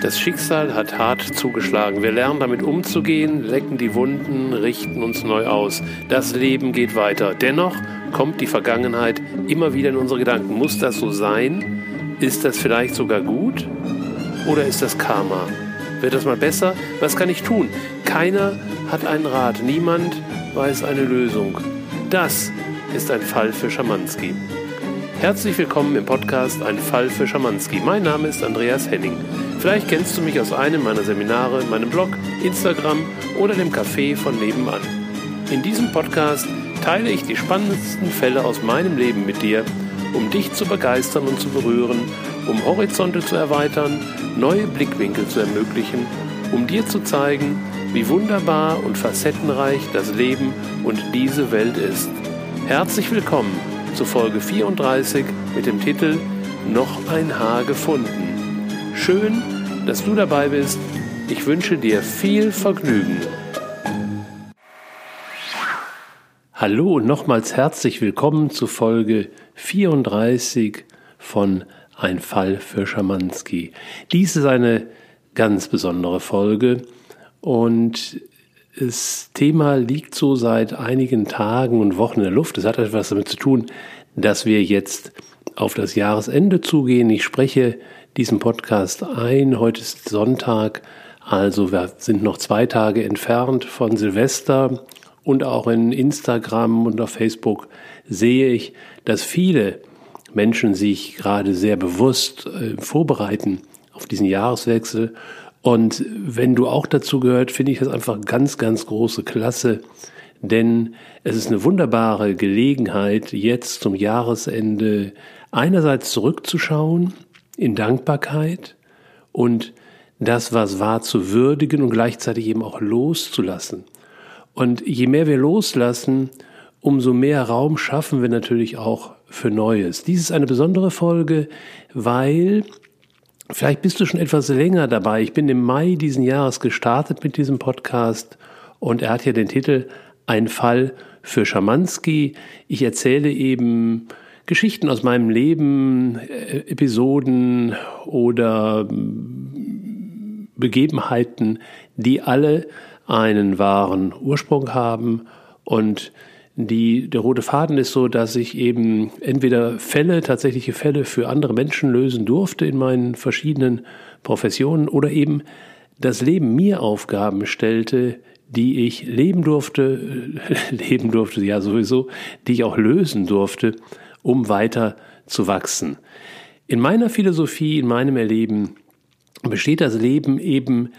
Das Schicksal hat hart zugeschlagen. Wir lernen damit umzugehen, lecken die Wunden, richten uns neu aus. Das Leben geht weiter. Dennoch kommt die Vergangenheit immer wieder in unsere Gedanken. Muss das so sein? Ist das vielleicht sogar gut? Oder ist das Karma? Wird das mal besser? Was kann ich tun? Keiner hat einen Rat. Niemand weiß eine Lösung. Das ist ein Fall für Schamanski. Herzlich willkommen im Podcast Ein Fall für Schamanski. Mein Name ist Andreas Henning. Vielleicht kennst du mich aus einem meiner Seminare, meinem Blog, Instagram oder dem Café von nebenan. In diesem Podcast teile ich die spannendsten Fälle aus meinem Leben mit dir, um dich zu begeistern und zu berühren, um Horizonte zu erweitern, neue Blickwinkel zu ermöglichen, um dir zu zeigen, wie wunderbar und facettenreich das Leben und diese Welt ist. Herzlich willkommen zu Folge 34 mit dem Titel Noch ein Haar gefunden. Schön, dass du dabei bist. Ich wünsche dir viel Vergnügen. Hallo und nochmals herzlich willkommen zu Folge 34 von Ein Fall für Schamanski. Dies ist eine ganz besondere Folge und das Thema liegt so seit einigen Tagen und Wochen in der Luft. Es hat etwas damit zu tun, dass wir jetzt auf das Jahresende zugehen. Ich spreche diesen Podcast ein. Heute ist Sonntag, also wir sind noch zwei Tage entfernt von Silvester. Und auch in Instagram und auf Facebook sehe ich, dass viele Menschen sich gerade sehr bewusst äh, vorbereiten auf diesen Jahreswechsel und wenn du auch dazu gehört, finde ich das einfach ganz, ganz große Klasse. Denn es ist eine wunderbare Gelegenheit, jetzt zum Jahresende einerseits zurückzuschauen in Dankbarkeit und das, was war, zu würdigen und gleichzeitig eben auch loszulassen. Und je mehr wir loslassen, umso mehr Raum schaffen wir natürlich auch für Neues. Dies ist eine besondere Folge, weil Vielleicht bist du schon etwas länger dabei. Ich bin im Mai diesen Jahres gestartet mit diesem Podcast und er hat ja den Titel Ein Fall für Schamanski. Ich erzähle eben Geschichten aus meinem Leben, äh, Episoden oder Begebenheiten, die alle einen wahren Ursprung haben und die, der rote Faden ist so, dass ich eben entweder Fälle, tatsächliche Fälle für andere Menschen lösen durfte in meinen verschiedenen Professionen oder eben das Leben mir Aufgaben stellte, die ich leben durfte, leben durfte, ja sowieso, die ich auch lösen durfte, um weiter zu wachsen. In meiner Philosophie, in meinem Erleben besteht das Leben eben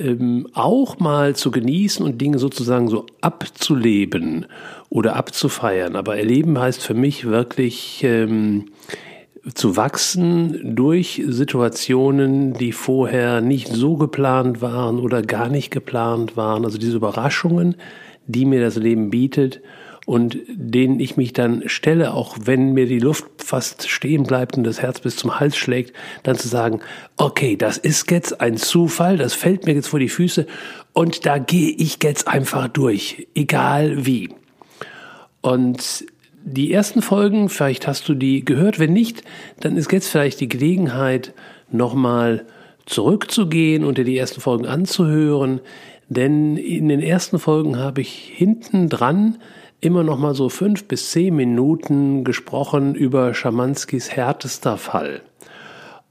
ähm, auch mal zu genießen und Dinge sozusagen so abzuleben oder abzufeiern. Aber erleben heißt für mich wirklich ähm, zu wachsen durch Situationen, die vorher nicht so geplant waren oder gar nicht geplant waren. Also diese Überraschungen, die mir das Leben bietet und denen ich mich dann stelle, auch wenn mir die Luft fast stehen bleibt und das Herz bis zum Hals schlägt, dann zu sagen, okay, das ist jetzt ein Zufall, das fällt mir jetzt vor die Füße und da gehe ich jetzt einfach durch, egal wie. Und die ersten Folgen, vielleicht hast du die gehört, wenn nicht, dann ist jetzt vielleicht die Gelegenheit, nochmal zurückzugehen und dir die ersten Folgen anzuhören, denn in den ersten Folgen habe ich hinten dran immer noch mal so fünf bis zehn Minuten gesprochen über Schamanskis härtester Fall.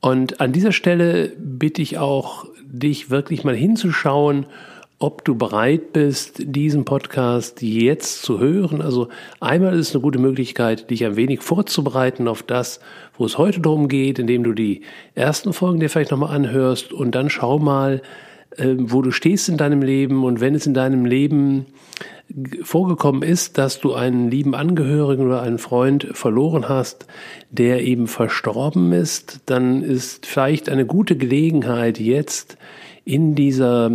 Und an dieser Stelle bitte ich auch, dich wirklich mal hinzuschauen, ob du bereit bist, diesen Podcast jetzt zu hören. Also einmal ist es eine gute Möglichkeit, dich ein wenig vorzubereiten auf das, wo es heute darum geht, indem du die ersten Folgen dir vielleicht nochmal anhörst und dann schau mal, äh, wo du stehst in deinem Leben und wenn es in deinem Leben vorgekommen ist, dass du einen lieben Angehörigen oder einen Freund verloren hast, der eben verstorben ist, dann ist vielleicht eine gute Gelegenheit jetzt in dieser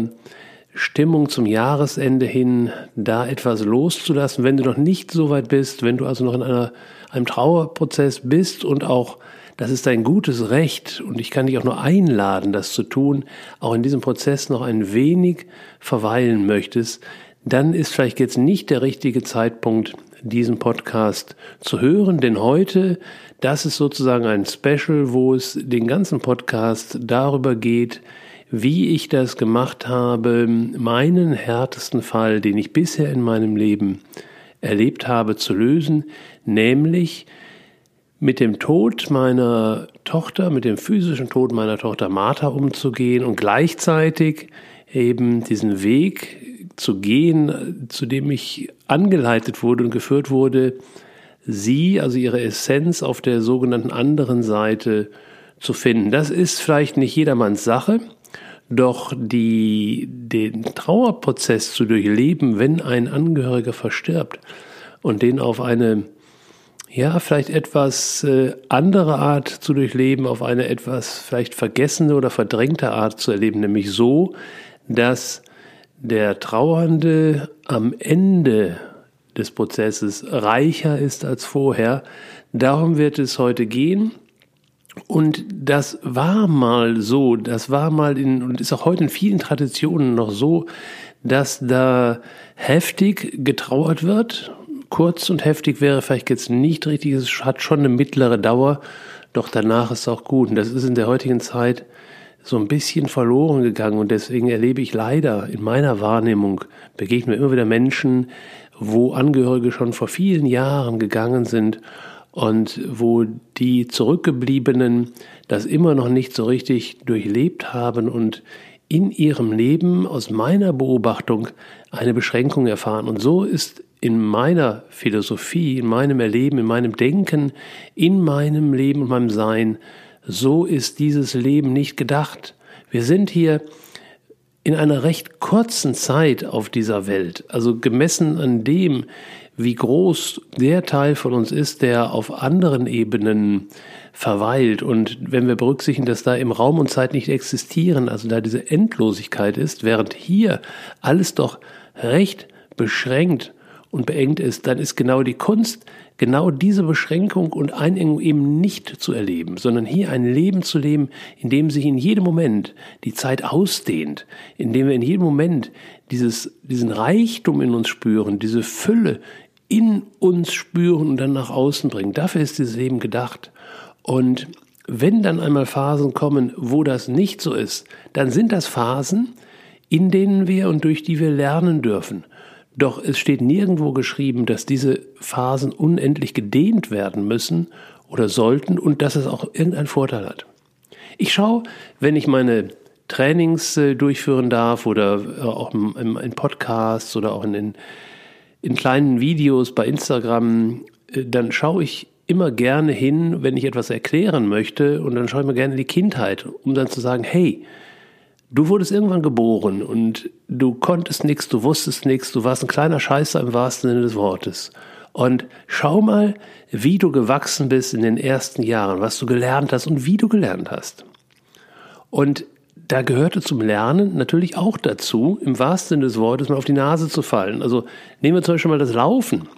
Stimmung zum Jahresende hin da etwas loszulassen, wenn du noch nicht so weit bist, wenn du also noch in einer, einem Trauerprozess bist und auch das ist dein gutes Recht und ich kann dich auch nur einladen, das zu tun, auch in diesem Prozess noch ein wenig verweilen möchtest, dann ist vielleicht jetzt nicht der richtige Zeitpunkt, diesen Podcast zu hören, denn heute, das ist sozusagen ein Special, wo es den ganzen Podcast darüber geht, wie ich das gemacht habe, meinen härtesten Fall, den ich bisher in meinem Leben erlebt habe, zu lösen, nämlich mit dem Tod meiner Tochter, mit dem physischen Tod meiner Tochter Martha umzugehen und gleichzeitig eben diesen Weg zu gehen, zu dem ich angeleitet wurde und geführt wurde, sie, also ihre Essenz auf der sogenannten anderen Seite zu finden. Das ist vielleicht nicht jedermanns Sache, doch die, den Trauerprozess zu durchleben, wenn ein Angehöriger verstirbt und den auf eine ja, vielleicht etwas äh, andere Art zu durchleben, auf eine etwas vielleicht vergessene oder verdrängte Art zu erleben, nämlich so, dass der Trauernde am Ende des Prozesses reicher ist als vorher. Darum wird es heute gehen. Und das war mal so, das war mal in, und ist auch heute in vielen Traditionen noch so, dass da heftig getrauert wird. Kurz und heftig wäre vielleicht jetzt nicht richtig, es hat schon eine mittlere Dauer, doch danach ist es auch gut. Und das ist in der heutigen Zeit so ein bisschen verloren gegangen und deswegen erlebe ich leider in meiner Wahrnehmung, begegnen immer wieder Menschen, wo Angehörige schon vor vielen Jahren gegangen sind und wo die Zurückgebliebenen das immer noch nicht so richtig durchlebt haben und in ihrem Leben aus meiner Beobachtung eine Beschränkung erfahren. Und so ist in meiner Philosophie, in meinem Erleben, in meinem Denken, in meinem Leben und meinem Sein, so ist dieses Leben nicht gedacht. Wir sind hier in einer recht kurzen Zeit auf dieser Welt, also gemessen an dem, wie groß der Teil von uns ist, der auf anderen Ebenen verweilt. Und wenn wir berücksichtigen, dass da im Raum und Zeit nicht existieren, also da diese Endlosigkeit ist, während hier alles doch recht beschränkt und beengt ist, dann ist genau die Kunst, genau diese Beschränkung und Einengung eben nicht zu erleben, sondern hier ein Leben zu leben, in dem sich in jedem Moment die Zeit ausdehnt, in dem wir in jedem Moment dieses, diesen Reichtum in uns spüren, diese Fülle in uns spüren und dann nach außen bringen. Dafür ist dieses Leben gedacht. Und wenn dann einmal Phasen kommen, wo das nicht so ist, dann sind das Phasen, in denen wir und durch die wir lernen dürfen. Doch es steht nirgendwo geschrieben, dass diese Phasen unendlich gedehnt werden müssen oder sollten und dass es auch irgendeinen Vorteil hat. Ich schaue, wenn ich meine Trainings äh, durchführen darf oder äh, auch in, Podcasts oder auch in, in, in kleinen Videos bei Instagram, äh, dann schaue ich immer gerne hin, wenn ich etwas erklären möchte und dann schaue ich mir gerne in die Kindheit, um dann zu sagen, hey, Du wurdest irgendwann geboren und du konntest nichts, du wusstest nichts, du warst ein kleiner Scheißer im wahrsten Sinne des Wortes. Und schau mal, wie du gewachsen bist in den ersten Jahren, was du gelernt hast und wie du gelernt hast. Und da gehörte zum Lernen natürlich auch dazu, im wahrsten Sinne des Wortes mal auf die Nase zu fallen. Also nehmen wir zum Beispiel mal das Laufen.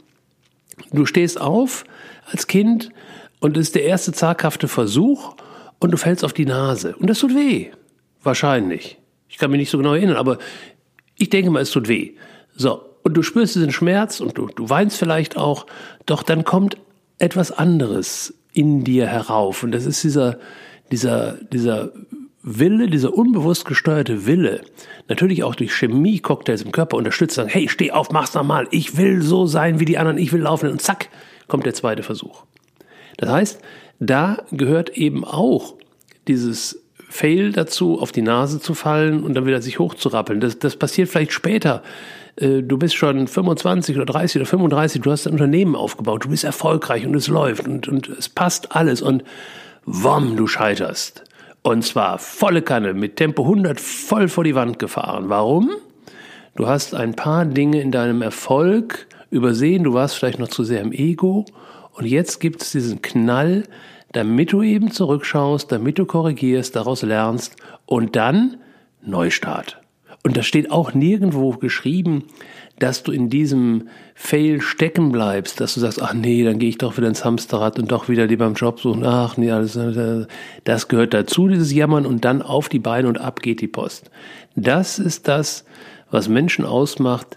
Du stehst auf als Kind und es ist der erste zaghafte Versuch und du fällst auf die Nase und das tut weh. Wahrscheinlich. Ich kann mich nicht so genau erinnern, aber ich denke mal, es tut weh. So, und du spürst diesen Schmerz und du, du weinst vielleicht auch, doch dann kommt etwas anderes in dir herauf. Und das ist dieser, dieser, dieser Wille, dieser unbewusst gesteuerte Wille, natürlich auch durch Chemie-Cocktails im Körper unterstützt, sagen, hey, steh auf, mach's nochmal, ich will so sein wie die anderen, ich will laufen und zack, kommt der zweite Versuch. Das heißt, da gehört eben auch dieses Fail dazu, auf die Nase zu fallen und dann wieder sich hochzurappeln. Das, das passiert vielleicht später. Äh, du bist schon 25 oder 30 oder 35, du hast ein Unternehmen aufgebaut, du bist erfolgreich und es läuft und, und es passt alles und wom, du scheiterst. Und zwar volle Kanne mit Tempo 100 voll vor die Wand gefahren. Warum? Du hast ein paar Dinge in deinem Erfolg übersehen, du warst vielleicht noch zu sehr im Ego und jetzt gibt es diesen Knall, damit du eben zurückschaust, damit du korrigierst, daraus lernst und dann Neustart. Und das steht auch nirgendwo geschrieben, dass du in diesem Fail stecken bleibst, dass du sagst, ach nee, dann gehe ich doch wieder ins Hamsterrad und doch wieder lieber im Job suchen, ach nee, alles, das gehört dazu, dieses Jammern und dann auf die Beine und ab geht die Post. Das ist das, was Menschen ausmacht,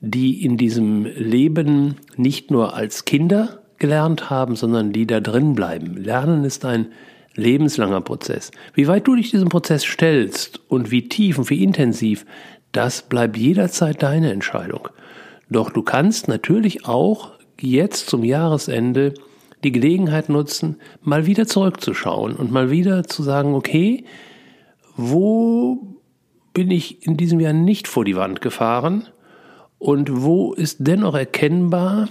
die in diesem Leben nicht nur als Kinder gelernt haben, sondern die da drin bleiben. Lernen ist ein lebenslanger Prozess. Wie weit du dich diesem Prozess stellst und wie tief und wie intensiv, das bleibt jederzeit deine Entscheidung. Doch du kannst natürlich auch jetzt zum Jahresende die Gelegenheit nutzen, mal wieder zurückzuschauen und mal wieder zu sagen, okay, wo bin ich in diesem Jahr nicht vor die Wand gefahren und wo ist dennoch erkennbar,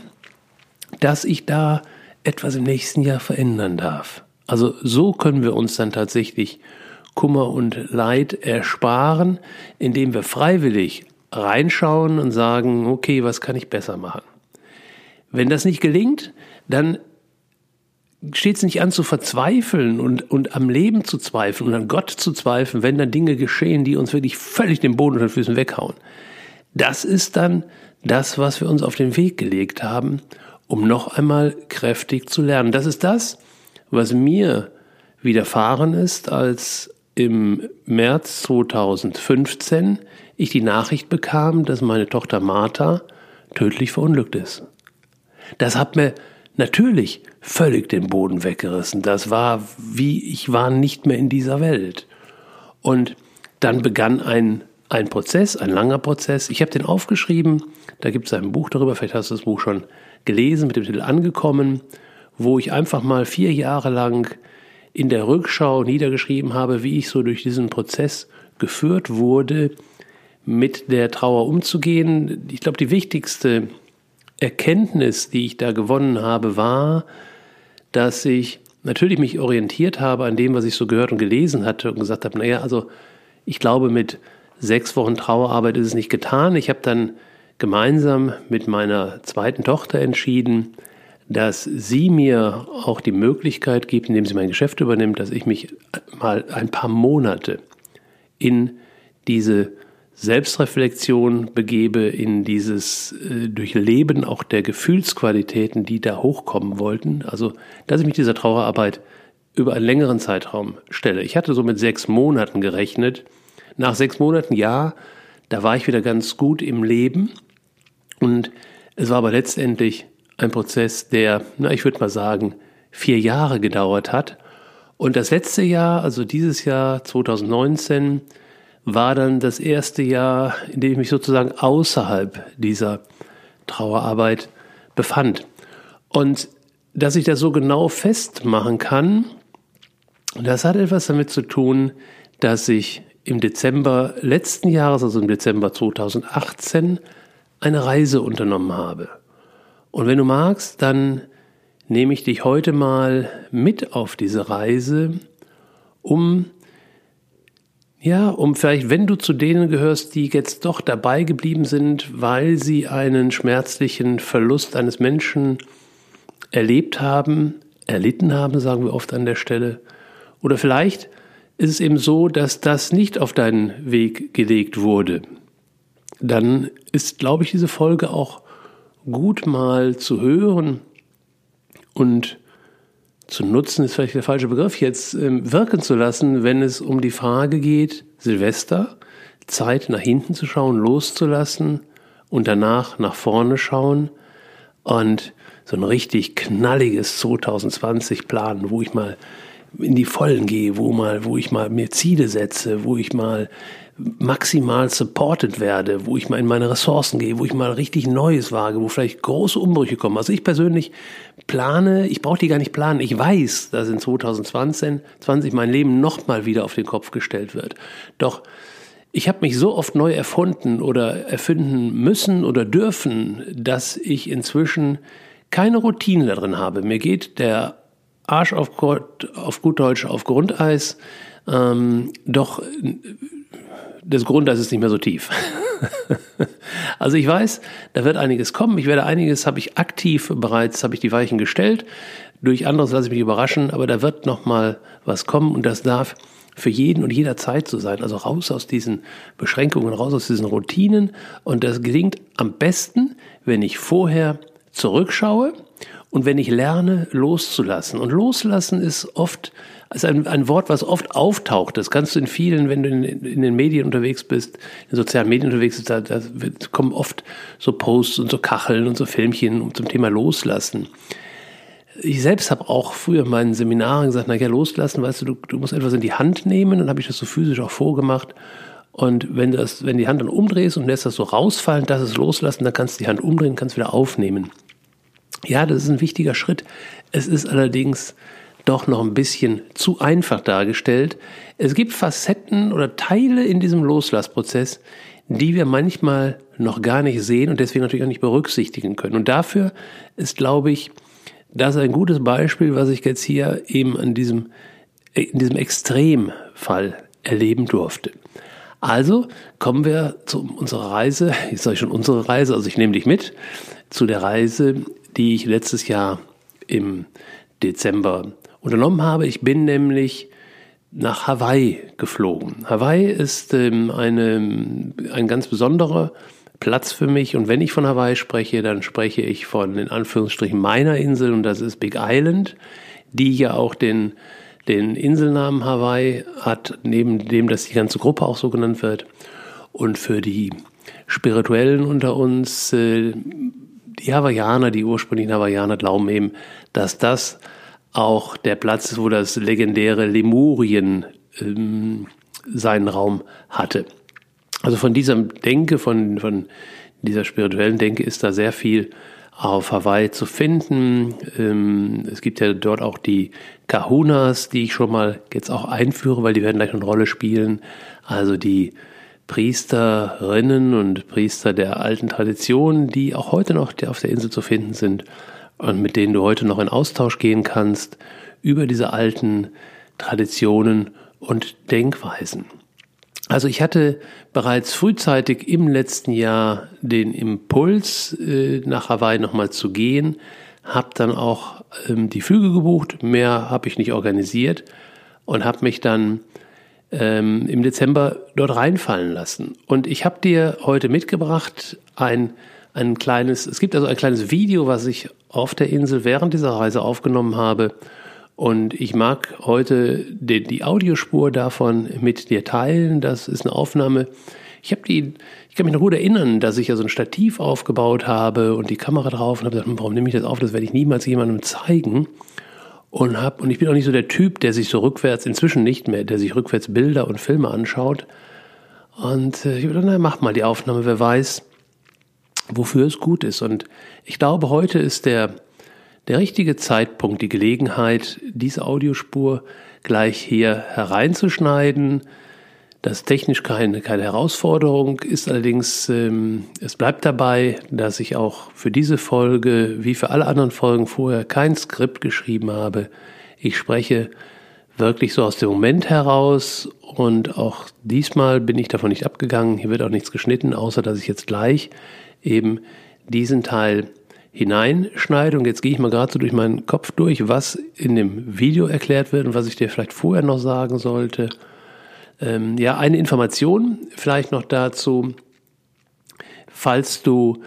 dass ich da etwas im nächsten Jahr verändern darf. Also so können wir uns dann tatsächlich Kummer und Leid ersparen, indem wir freiwillig reinschauen und sagen, okay, was kann ich besser machen? Wenn das nicht gelingt, dann steht es nicht an zu verzweifeln und, und am Leben zu zweifeln und an Gott zu zweifeln, wenn dann Dinge geschehen, die uns wirklich völlig den Boden unter den Füßen weghauen. Das ist dann das, was wir uns auf den Weg gelegt haben, um noch einmal kräftig zu lernen. Das ist das, was mir widerfahren ist, als im März 2015 ich die Nachricht bekam, dass meine Tochter Martha tödlich verunglückt ist. Das hat mir natürlich völlig den Boden weggerissen. Das war wie, ich war nicht mehr in dieser Welt. Und dann begann ein, ein Prozess, ein langer Prozess. Ich habe den aufgeschrieben, da gibt es ein Buch darüber, vielleicht hast du das Buch schon gelesen, mit dem Titel Angekommen, wo ich einfach mal vier Jahre lang in der Rückschau niedergeschrieben habe, wie ich so durch diesen Prozess geführt wurde, mit der Trauer umzugehen. Ich glaube, die wichtigste Erkenntnis, die ich da gewonnen habe, war, dass ich natürlich mich orientiert habe an dem, was ich so gehört und gelesen hatte und gesagt habe, naja, also ich glaube, mit sechs Wochen Trauerarbeit ist es nicht getan. Ich habe dann gemeinsam mit meiner zweiten Tochter entschieden, dass sie mir auch die Möglichkeit gibt, indem sie mein Geschäft übernimmt, dass ich mich mal ein paar Monate in diese Selbstreflexion begebe, in dieses äh, Durchleben auch der Gefühlsqualitäten, die da hochkommen wollten. Also, dass ich mich dieser Trauerarbeit über einen längeren Zeitraum stelle. Ich hatte so mit sechs Monaten gerechnet. Nach sechs Monaten, ja, da war ich wieder ganz gut im Leben. Und es war aber letztendlich ein Prozess, der, na, ich würde mal sagen, vier Jahre gedauert hat. Und das letzte Jahr, also dieses Jahr 2019, war dann das erste Jahr, in dem ich mich sozusagen außerhalb dieser Trauerarbeit befand. Und dass ich das so genau festmachen kann, das hat etwas damit zu tun, dass ich im Dezember letzten Jahres, also im Dezember 2018, eine Reise unternommen habe. Und wenn du magst, dann nehme ich dich heute mal mit auf diese Reise, um ja, um vielleicht, wenn du zu denen gehörst, die jetzt doch dabei geblieben sind, weil sie einen schmerzlichen Verlust eines Menschen erlebt haben, erlitten haben, sagen wir oft an der Stelle. Oder vielleicht ist es eben so, dass das nicht auf deinen Weg gelegt wurde. Dann ist, glaube ich, diese Folge auch gut mal zu hören und zu nutzen ist vielleicht der falsche Begriff, jetzt ähm, wirken zu lassen, wenn es um die Frage geht, Silvester, Zeit nach hinten zu schauen, loszulassen und danach nach vorne schauen und so ein richtig knalliges 2020 planen, wo ich mal in die Vollen gehe, wo mal, wo ich mal mir Ziele setze, wo ich mal maximal supported werde, wo ich mal in meine Ressourcen gehe, wo ich mal richtig Neues wage, wo vielleicht große Umbrüche kommen. Also ich persönlich plane, ich brauche die gar nicht planen. Ich weiß, dass in 2020 20 mein Leben nochmal wieder auf den Kopf gestellt wird. Doch ich habe mich so oft neu erfunden oder erfinden müssen oder dürfen, dass ich inzwischen keine Routine darin habe. Mir geht der Arsch auf, Gott, auf gut Deutsch auf Grundeis. Ähm, doch das Grundeis ist nicht mehr so tief. also ich weiß, da wird einiges kommen. Ich werde einiges, habe ich aktiv bereits, habe ich die Weichen gestellt. Durch anderes lasse ich mich überraschen, aber da wird noch mal was kommen und das darf für jeden und jederzeit so sein. Also raus aus diesen Beschränkungen, raus aus diesen Routinen. Und das gelingt am besten, wenn ich vorher zurückschaue und wenn ich lerne, loszulassen. Und loslassen ist oft ist ein, ein Wort, was oft auftaucht. Das kannst du in vielen, wenn du in, in den Medien unterwegs bist, in sozialen Medien unterwegs bist, da, da kommen oft so Posts und so Kacheln und so Filmchen zum Thema Loslassen. ich selbst habe auch früher in meinen Seminaren gesagt, na ja, loslassen, weißt du, du, du musst etwas in die Hand nehmen. Dann habe ich das so physisch auch vorgemacht. Und wenn, das, wenn die Hand dann umdrehst und lässt das so rausfallen, das ist loslassen, dann kannst du die Hand umdrehen, kannst wieder aufnehmen. Ja, das ist ein wichtiger Schritt. Es ist allerdings doch noch ein bisschen zu einfach dargestellt. Es gibt Facetten oder Teile in diesem Loslassprozess, die wir manchmal noch gar nicht sehen und deswegen natürlich auch nicht berücksichtigen können. Und dafür ist, glaube ich, das ein gutes Beispiel, was ich jetzt hier eben an diesem, in diesem Extremfall erleben durfte. Also kommen wir zu unserer Reise, ich sage schon unsere Reise, also ich nehme dich mit, zu der Reise, die ich letztes Jahr im Dezember unternommen habe. Ich bin nämlich nach Hawaii geflogen. Hawaii ist ähm, eine, ein ganz besonderer Platz für mich und wenn ich von Hawaii spreche, dann spreche ich von in Anführungsstrichen meiner Insel und das ist Big Island, die ja auch den den Inselnamen Hawaii hat, neben dem, dass die ganze Gruppe auch so genannt wird. Und für die Spirituellen unter uns, äh, die Hawaiianer, die ursprünglichen Hawaiianer glauben eben, dass das auch der Platz ist, wo das legendäre Lemurien ähm, seinen Raum hatte. Also von dieser Denke, von, von dieser spirituellen Denke ist da sehr viel auf Hawaii zu finden. Ähm, es gibt ja dort auch die Kahunas, die ich schon mal jetzt auch einführe, weil die werden gleich eine Rolle spielen. Also die Priesterinnen und Priester der alten Tradition, die auch heute noch auf der Insel zu finden sind und mit denen du heute noch in Austausch gehen kannst über diese alten Traditionen und Denkweisen. Also ich hatte bereits frühzeitig im letzten Jahr den Impuls, äh, nach Hawaii nochmal zu gehen, habe dann auch ähm, die Flüge gebucht, mehr habe ich nicht organisiert und habe mich dann ähm, im Dezember dort reinfallen lassen. Und ich habe dir heute mitgebracht ein, ein kleines, es gibt also ein kleines Video, was ich auf der Insel während dieser Reise aufgenommen habe und ich mag heute die, die, Audiospur davon mit dir teilen. Das ist eine Aufnahme. Ich habe die, ich kann mich noch gut erinnern, dass ich ja so ein Stativ aufgebaut habe und die Kamera drauf und habe gesagt, hm, warum nehme ich das auf? Das werde ich niemals jemandem zeigen. Und hab, und ich bin auch nicht so der Typ, der sich so rückwärts, inzwischen nicht mehr, der sich rückwärts Bilder und Filme anschaut. Und äh, ich habe gedacht, na, mach mal die Aufnahme, wer weiß, wofür es gut ist. Und ich glaube, heute ist der der richtige Zeitpunkt, die Gelegenheit, diese Audiospur gleich hier hereinzuschneiden. Das ist technisch keine, keine Herausforderung, ist allerdings, ähm, es bleibt dabei, dass ich auch für diese Folge, wie für alle anderen Folgen vorher, kein Skript geschrieben habe. Ich spreche wirklich so aus dem Moment heraus und auch diesmal bin ich davon nicht abgegangen. Hier wird auch nichts geschnitten, außer dass ich jetzt gleich eben diesen Teil hineinschneide. Und jetzt gehe ich mal gerade so durch meinen Kopf durch, was in dem Video erklärt wird und was ich dir vielleicht vorher noch sagen sollte. Ähm, ja, eine Information vielleicht noch dazu. Falls du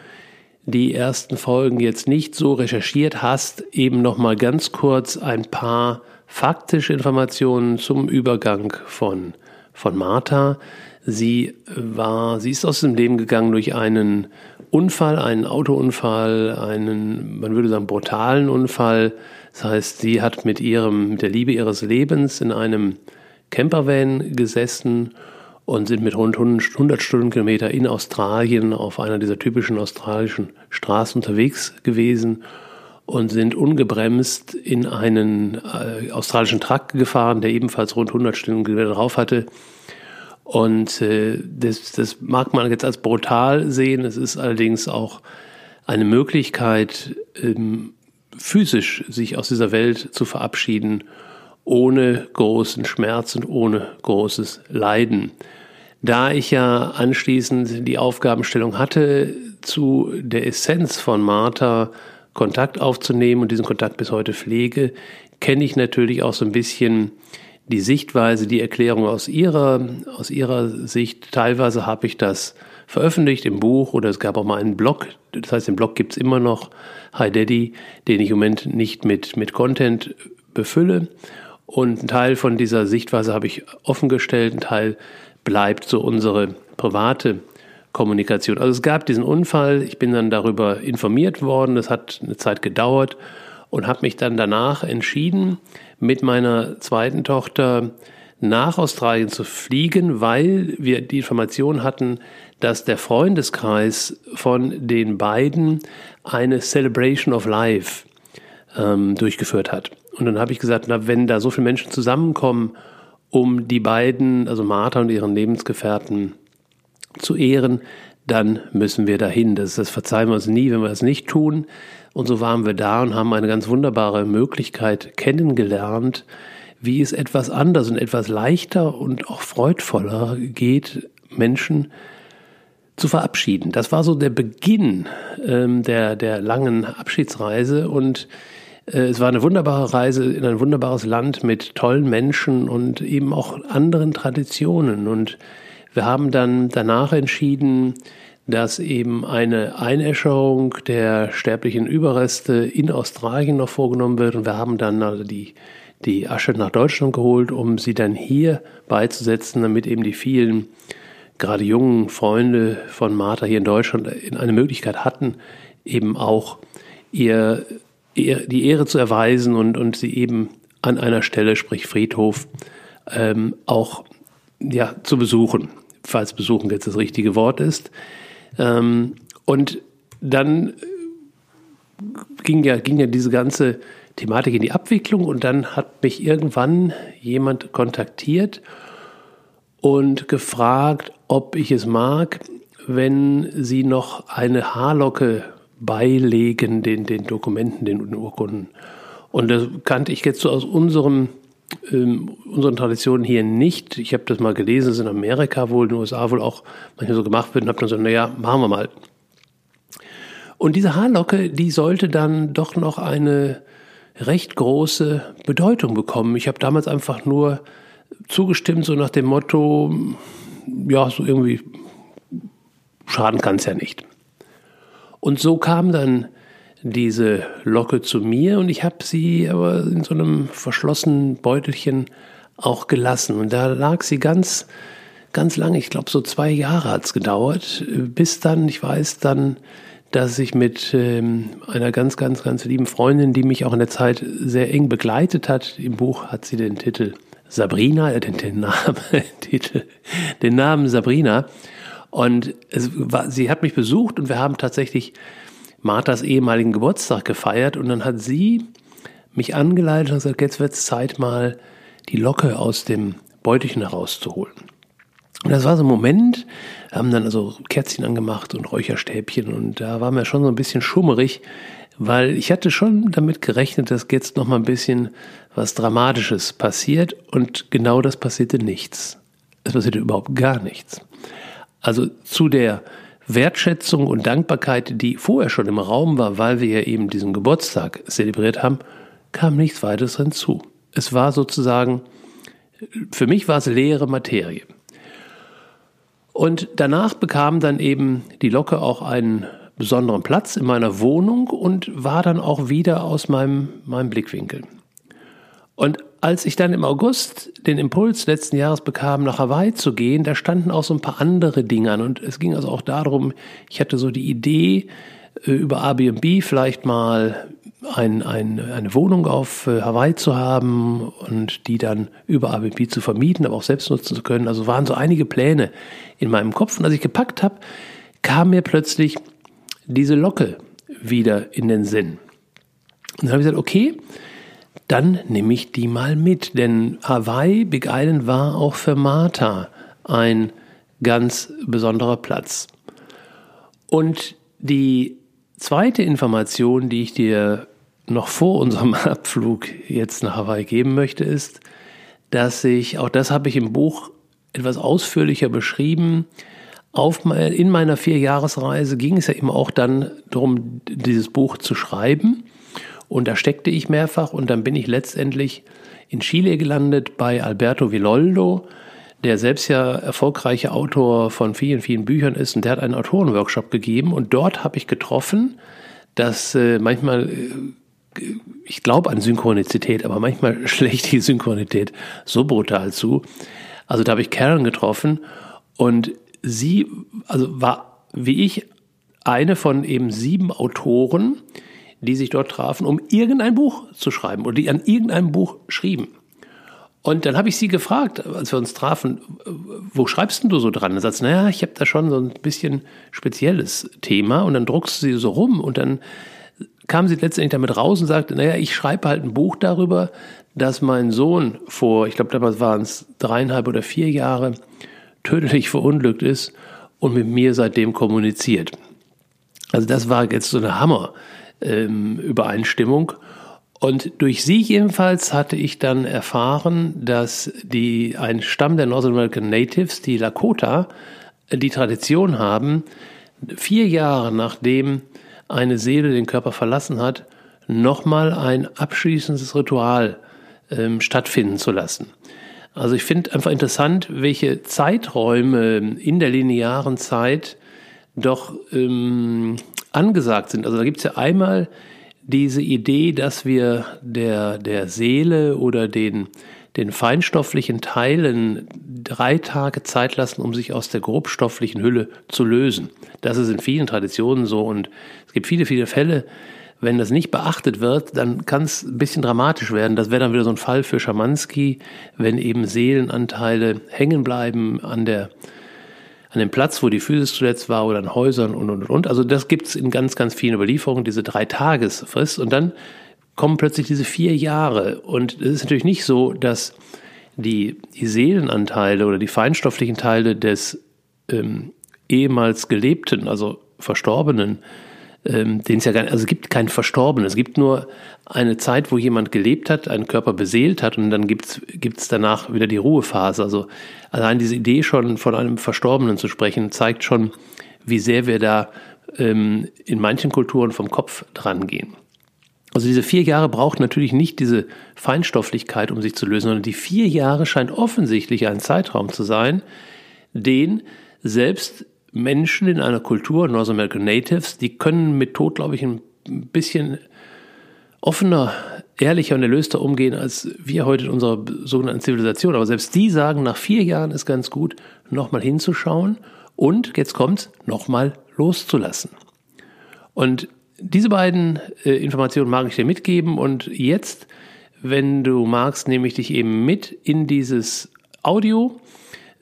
die ersten Folgen jetzt nicht so recherchiert hast, eben noch mal ganz kurz ein paar faktische Informationen zum Übergang von, von Martha. Sie war, sie ist aus dem Leben gegangen durch einen Unfall, einen Autounfall, einen, man würde sagen, brutalen Unfall. Das heißt, sie hat mit ihrem, mit der Liebe ihres Lebens in einem Campervan gesessen und sind mit rund 100 Stundenkilometer in Australien auf einer dieser typischen australischen Straßen unterwegs gewesen und sind ungebremst in einen äh, australischen Truck gefahren, der ebenfalls rund 100 Stundenkilometer drauf hatte und äh, das, das mag man jetzt als brutal sehen. Es ist allerdings auch eine Möglichkeit, ähm, physisch sich aus dieser Welt zu verabschieden, ohne großen Schmerz und ohne großes Leiden. Da ich ja anschließend die Aufgabenstellung hatte, zu der Essenz von Martha Kontakt aufzunehmen und diesen Kontakt bis heute pflege, kenne ich natürlich auch so ein bisschen die Sichtweise, die Erklärung aus ihrer, aus ihrer Sicht. Teilweise habe ich das veröffentlicht im Buch oder es gab auch mal einen Blog. Das heißt, den Blog gibt es immer noch, Hi Daddy, den ich im Moment nicht mit, mit Content befülle. Und ein Teil von dieser Sichtweise habe ich offengestellt, ein Teil bleibt so unsere private Kommunikation. Also es gab diesen Unfall, ich bin dann darüber informiert worden, das hat eine Zeit gedauert und habe mich dann danach entschieden, mit meiner zweiten Tochter nach Australien zu fliegen, weil wir die Information hatten, dass der Freundeskreis von den beiden eine Celebration of Life ähm, durchgeführt hat. Und dann habe ich gesagt, na, wenn da so viele Menschen zusammenkommen, um die beiden, also Martha und ihren Lebensgefährten, zu ehren, dann müssen wir dahin. Das, das verzeihen wir uns nie, wenn wir das nicht tun. Und so waren wir da und haben eine ganz wunderbare Möglichkeit kennengelernt, wie es etwas anders und etwas leichter und auch freudvoller geht, Menschen zu verabschieden. Das war so der Beginn ähm, der, der langen Abschiedsreise und es war eine wunderbare Reise in ein wunderbares Land mit tollen Menschen und eben auch anderen Traditionen. Und wir haben dann danach entschieden, dass eben eine Einäscherung der sterblichen Überreste in Australien noch vorgenommen wird. Und wir haben dann also die, die Asche nach Deutschland geholt, um sie dann hier beizusetzen, damit eben die vielen, gerade jungen Freunde von Martha hier in Deutschland in eine Möglichkeit hatten, eben auch ihr die Ehre zu erweisen und, und sie eben an einer Stelle, sprich Friedhof, ähm, auch ja, zu besuchen, falls besuchen jetzt das richtige Wort ist. Ähm, und dann ging ja, ging ja diese ganze Thematik in die Abwicklung und dann hat mich irgendwann jemand kontaktiert und gefragt, ob ich es mag, wenn sie noch eine Haarlocke beilegen, den, den Dokumenten, den Urkunden. Und das kannte ich jetzt so aus unserem, ähm, unseren Traditionen hier nicht. Ich habe das mal gelesen, dass in Amerika wohl, in den USA wohl auch manchmal so gemacht wird und habe dann so, naja, machen wir mal. Und diese Haarlocke, die sollte dann doch noch eine recht große Bedeutung bekommen. Ich habe damals einfach nur zugestimmt, so nach dem Motto, ja, so irgendwie schaden kann es ja nicht. Und so kam dann diese Locke zu mir und ich habe sie aber in so einem verschlossenen Beutelchen auch gelassen. Und da lag sie ganz, ganz lange, ich glaube so zwei Jahre hat es gedauert, bis dann, ich weiß dann, dass ich mit ähm, einer ganz, ganz, ganz lieben Freundin, die mich auch in der Zeit sehr eng begleitet hat, im Buch hat sie den Titel Sabrina, äh, den, den Namen, Titel, den Namen Sabrina. Und es war, sie hat mich besucht und wir haben tatsächlich Marthas ehemaligen Geburtstag gefeiert und dann hat sie mich angeleitet und gesagt, jetzt wird es Zeit mal die Locke aus dem Beutelchen herauszuholen. Und das war so ein Moment, haben dann also Kerzchen angemacht und Räucherstäbchen und da war mir schon so ein bisschen schummerig, weil ich hatte schon damit gerechnet, dass jetzt noch mal ein bisschen was Dramatisches passiert und genau das passierte nichts. Es passierte überhaupt gar nichts. Also zu der Wertschätzung und Dankbarkeit, die vorher schon im Raum war, weil wir ja eben diesen Geburtstag zelebriert haben, kam nichts weiteres hinzu. Es war sozusagen, für mich war es leere Materie. Und danach bekam dann eben die Locke auch einen besonderen Platz in meiner Wohnung und war dann auch wieder aus meinem, meinem Blickwinkel. Und als ich dann im August den Impuls letzten Jahres bekam, nach Hawaii zu gehen, da standen auch so ein paar andere Dinge an. Und es ging also auch darum, ich hatte so die Idee, äh, über Airbnb vielleicht mal ein, ein, eine Wohnung auf äh, Hawaii zu haben und die dann über Airbnb zu vermieten, aber auch selbst nutzen zu können. Also waren so einige Pläne in meinem Kopf. Und als ich gepackt habe, kam mir plötzlich diese Locke wieder in den Sinn. Und dann habe ich gesagt, okay, dann nehme ich die mal mit. Denn Hawaii, Big Island war auch für Martha ein ganz besonderer Platz. Und die zweite Information, die ich dir noch vor unserem Abflug jetzt nach Hawaii geben möchte, ist, dass ich, auch das habe ich im Buch etwas ausführlicher beschrieben, auf, in meiner Vierjahresreise ging es ja eben auch dann darum, dieses Buch zu schreiben. Und da steckte ich mehrfach und dann bin ich letztendlich in Chile gelandet bei Alberto Villoldo, der selbst ja erfolgreicher Autor von vielen, vielen Büchern ist. Und der hat einen Autorenworkshop gegeben. Und dort habe ich getroffen, dass äh, manchmal äh, ich glaube an Synchronizität, aber manchmal schlägt die Synchronität so brutal zu. Also da habe ich Karen getroffen. Und sie also war wie ich eine von eben sieben Autoren, die sich dort trafen, um irgendein Buch zu schreiben oder die an irgendeinem Buch schrieben. Und dann habe ich sie gefragt, als wir uns trafen, wo schreibst denn du so dran? Dann sagt sie, naja, ich habe da schon so ein bisschen spezielles Thema. Und dann druckst du sie so rum und dann kam sie letztendlich damit raus und sagte, naja, ich schreibe halt ein Buch darüber, dass mein Sohn vor, ich glaube damals waren es dreieinhalb oder vier Jahre, tödlich verunglückt ist und mit mir seitdem kommuniziert. Also das war jetzt so eine Hammer-Übereinstimmung. Ähm, und durch sie jedenfalls hatte ich dann erfahren, dass die, ein Stamm der North American Natives, die Lakota, die Tradition haben, vier Jahre nachdem eine Seele den Körper verlassen hat, nochmal ein abschließendes Ritual ähm, stattfinden zu lassen. Also ich finde einfach interessant, welche Zeiträume in der linearen Zeit doch ähm, angesagt sind. Also da gibt es ja einmal diese Idee, dass wir der, der Seele oder den, den feinstofflichen Teilen drei Tage Zeit lassen, um sich aus der grobstofflichen Hülle zu lösen. Das ist in vielen Traditionen so und es gibt viele, viele Fälle, wenn das nicht beachtet wird, dann kann es ein bisschen dramatisch werden. Das wäre dann wieder so ein Fall für Schamanski, wenn eben Seelenanteile hängen bleiben an der an dem Platz, wo die Physis zuletzt war oder an Häusern und, und, und. Also das gibt es in ganz, ganz vielen Überlieferungen, diese drei Tagesfrist. Und dann kommen plötzlich diese vier Jahre. Und es ist natürlich nicht so, dass die, die Seelenanteile oder die feinstofflichen Teile des ähm, ehemals Gelebten, also Verstorbenen, ähm, den es ja gar nicht, also es gibt keinen Verstorbenen, es gibt nur eine Zeit, wo jemand gelebt hat, einen Körper beseelt hat und dann gibt's gibt's danach wieder die Ruhephase. Also allein diese Idee schon von einem Verstorbenen zu sprechen, zeigt schon, wie sehr wir da ähm, in manchen Kulturen vom Kopf dran gehen. Also diese vier Jahre braucht natürlich nicht diese Feinstofflichkeit, um sich zu lösen, sondern die vier Jahre scheint offensichtlich ein Zeitraum zu sein, den selbst Menschen in einer Kultur, North American Natives, die können mit Tod, glaube ich, ein bisschen offener, ehrlicher und erlöster umgehen als wir heute in unserer sogenannten Zivilisation. Aber selbst die sagen, nach vier Jahren ist ganz gut, nochmal hinzuschauen und, jetzt kommt's, nochmal loszulassen. Und diese beiden äh, Informationen mag ich dir mitgeben und jetzt, wenn du magst, nehme ich dich eben mit in dieses Audio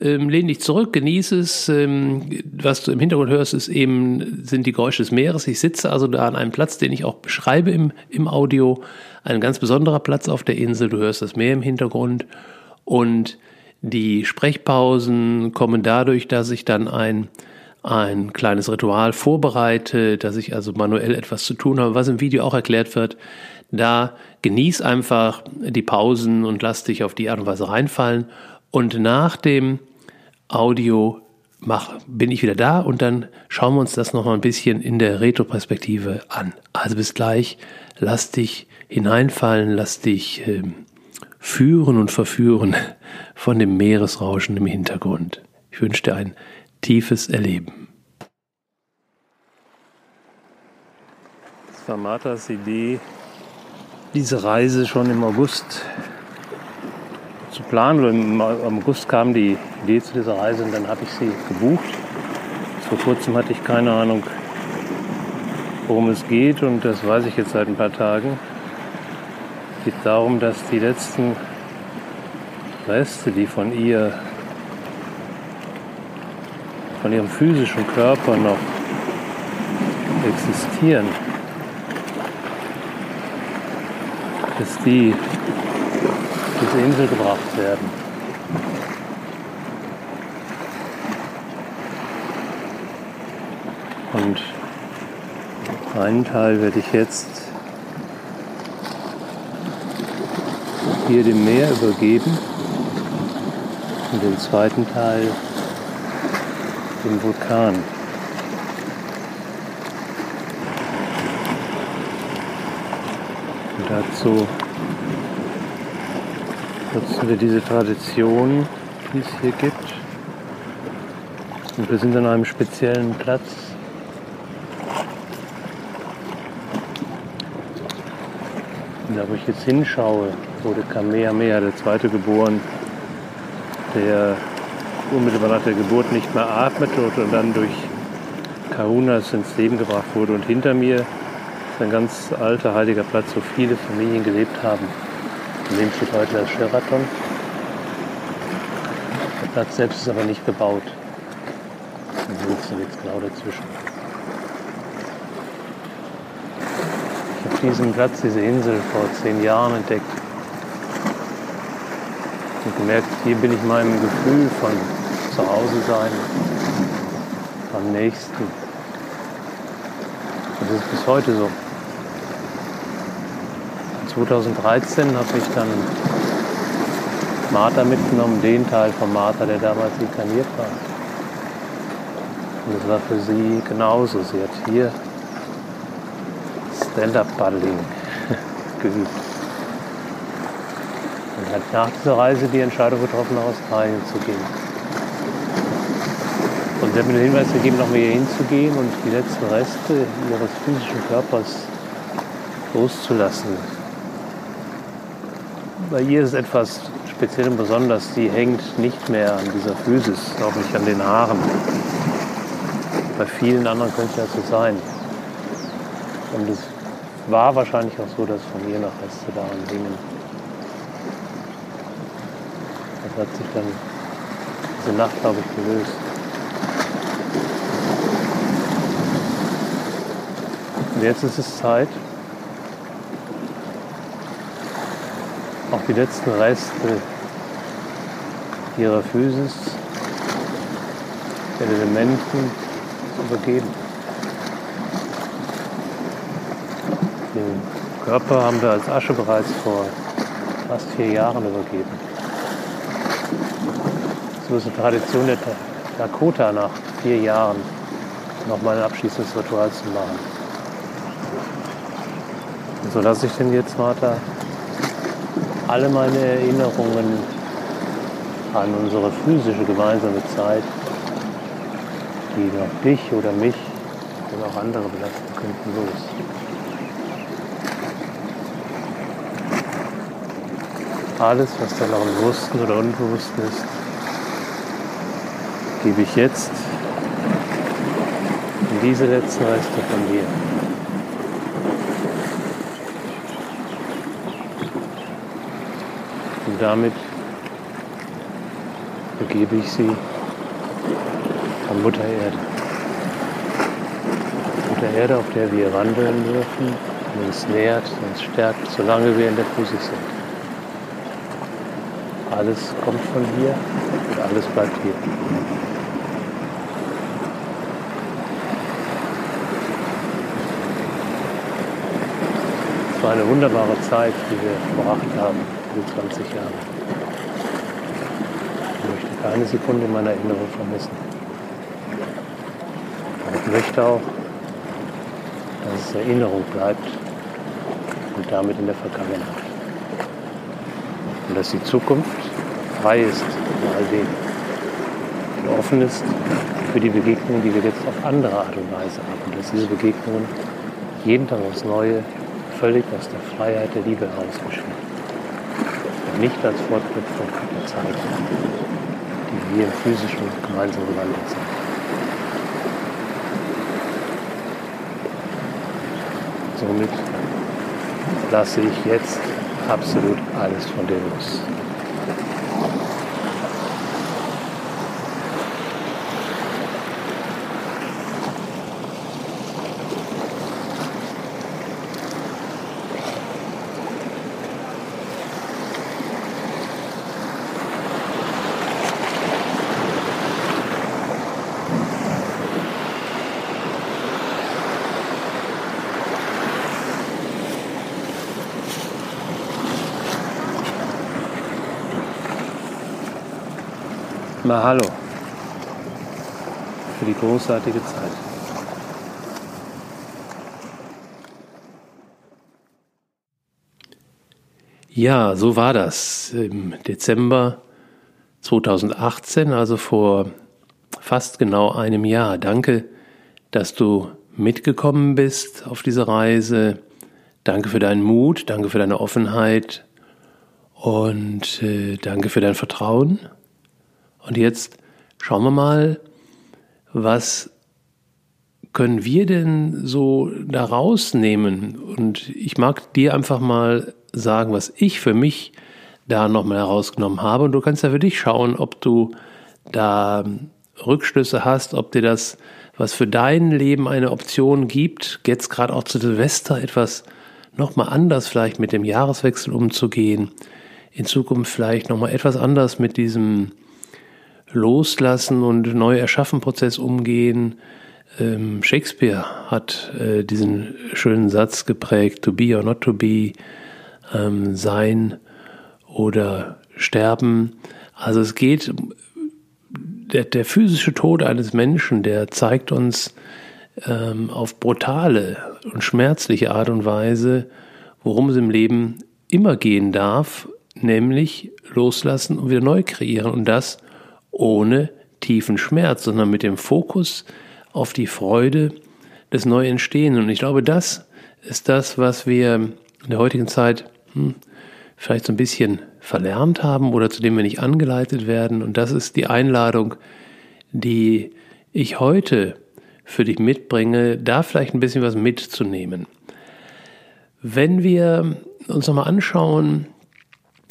ähm, lehn dich zurück, genieße es. Ähm, was du im Hintergrund hörst, ist eben, sind die Geräusche des Meeres. Ich sitze also da an einem Platz, den ich auch beschreibe im, im Audio. Ein ganz besonderer Platz auf der Insel. Du hörst das Meer im Hintergrund. Und die Sprechpausen kommen dadurch, dass ich dann ein, ein kleines Ritual vorbereite, dass ich also manuell etwas zu tun habe, was im Video auch erklärt wird. Da genieß einfach die Pausen und lass dich auf die Art und Weise reinfallen. Und nach dem Audio mach, bin ich wieder da und dann schauen wir uns das noch mal ein bisschen in der Retroperspektive an. Also bis gleich, lass dich hineinfallen, lass dich äh, führen und verführen von dem Meeresrauschen im Hintergrund. Ich wünsche dir ein tiefes Erleben. Das war Marthas Idee, diese Reise schon im August zu planen. Im August kam die Idee zu dieser Reise und dann habe ich sie gebucht. Vor kurzem hatte ich keine Ahnung, worum es geht und das weiß ich jetzt seit ein paar Tagen. Es geht darum, dass die letzten Reste, die von ihr, von ihrem physischen Körper noch existieren, dass die diese Insel gebracht werden. Und einen Teil werde ich jetzt hier dem Meer übergeben und den zweiten Teil dem Vulkan. Und dazu nutzen wir diese Tradition, die es hier gibt. Und wir sind an einem speziellen Platz. Und da, wo ich jetzt hinschaue, wurde Kamehameha, der zweite geboren, der unmittelbar nach der Geburt nicht mehr atmete und dann durch Kahunas ins Leben gebracht wurde. Und hinter mir ist ein ganz alter heiliger Platz, wo viele Familien gelebt haben. Daneben steht heute das Sheraton. Der Platz selbst ist aber nicht bebaut. Der Hof sind jetzt genau dazwischen. Ich habe diesen Platz, diese Insel vor zehn Jahren entdeckt und gemerkt, hier bin ich meinem Gefühl von zu Hause sein am nächsten. Das ist bis heute so. 2013 habe ich dann Martha mitgenommen, den Teil von Martha, der damals inkarniert war. Und es war für sie genauso. Sie hat hier Stand-Up-Paddling geübt. Und hat nach dieser Reise die Entscheidung getroffen, nach Australien zu gehen. Und sie hat mir den Hinweis gegeben, noch mehr hinzugehen und die letzten Reste ihres physischen Körpers loszulassen. Bei ihr ist etwas speziell und besonders. Sie hängt nicht mehr an dieser Physis, auch nicht an den Haaren. Bei vielen anderen könnte ja so sein. Und es war wahrscheinlich auch so, dass von ihr noch Reste daran hingen. Das hat sich dann diese Nacht, glaube ich, gelöst. Und jetzt ist es Zeit, die letzten Reste ihrer Physis, den Elementen übergeben. Den Körper haben wir als Asche bereits vor fast vier Jahren übergeben. So ist eine Tradition der Dakota nach vier Jahren nochmal ein abschließendes Ritual zu machen. Und so lasse ich denn jetzt, Martha, alle meine Erinnerungen an unsere physische gemeinsame Zeit, die noch dich oder mich oder auch andere belasten könnten, los. Alles, was da noch im Bewussten oder Unbewussten ist, gebe ich jetzt in diese letzten Reste von dir. Damit begebe ich sie an Mutter Erde. Mutter Erde, auf der wir wandeln dürfen, uns nährt, uns stärkt, solange wir in der Physik sind. Alles kommt von hier und alles bleibt hier. Es war eine wunderbare Zeit, die wir verbracht haben in 20 Jahren. Ich möchte keine Sekunde meiner Erinnerung vermissen. Aber ich möchte auch, dass es Erinnerung bleibt und damit in der Vergangenheit. Und dass die Zukunft frei ist von all dem und offen ist für die Begegnungen, die wir jetzt auf andere Art und Weise haben. Und dass diese Begegnungen jeden Tag aufs Neue völlig aus der Freiheit der Liebe heraus geschehen nicht als Fortknüpfung der Zeit, die wir im physischen gemeinsam gewandelt sind. Somit lasse ich jetzt absolut alles von dir los. Mahalo für die großartige Zeit. Ja, so war das im Dezember 2018, also vor fast genau einem Jahr. Danke, dass du mitgekommen bist auf diese Reise. Danke für deinen Mut, danke für deine Offenheit und äh, danke für dein Vertrauen. Und jetzt schauen wir mal, was können wir denn so da rausnehmen? Und ich mag dir einfach mal sagen, was ich für mich da nochmal herausgenommen habe. Und du kannst ja für dich schauen, ob du da Rückschlüsse hast, ob dir das, was für dein Leben eine Option gibt, jetzt gerade auch zu Silvester etwas nochmal anders vielleicht mit dem Jahreswechsel umzugehen, in Zukunft vielleicht nochmal etwas anders mit diesem Loslassen und neu erschaffen Prozess umgehen. Ähm, Shakespeare hat äh, diesen schönen Satz geprägt, to be or not to be, ähm, sein oder sterben. Also es geht, der, der physische Tod eines Menschen, der zeigt uns ähm, auf brutale und schmerzliche Art und Weise, worum es im Leben immer gehen darf, nämlich loslassen und wieder neu kreieren. Und das ohne tiefen Schmerz, sondern mit dem Fokus auf die Freude des Neuentstehenden. Und ich glaube, das ist das, was wir in der heutigen Zeit hm, vielleicht so ein bisschen verlernt haben oder zu dem wir nicht angeleitet werden. Und das ist die Einladung, die ich heute für dich mitbringe, da vielleicht ein bisschen was mitzunehmen. Wenn wir uns nochmal anschauen,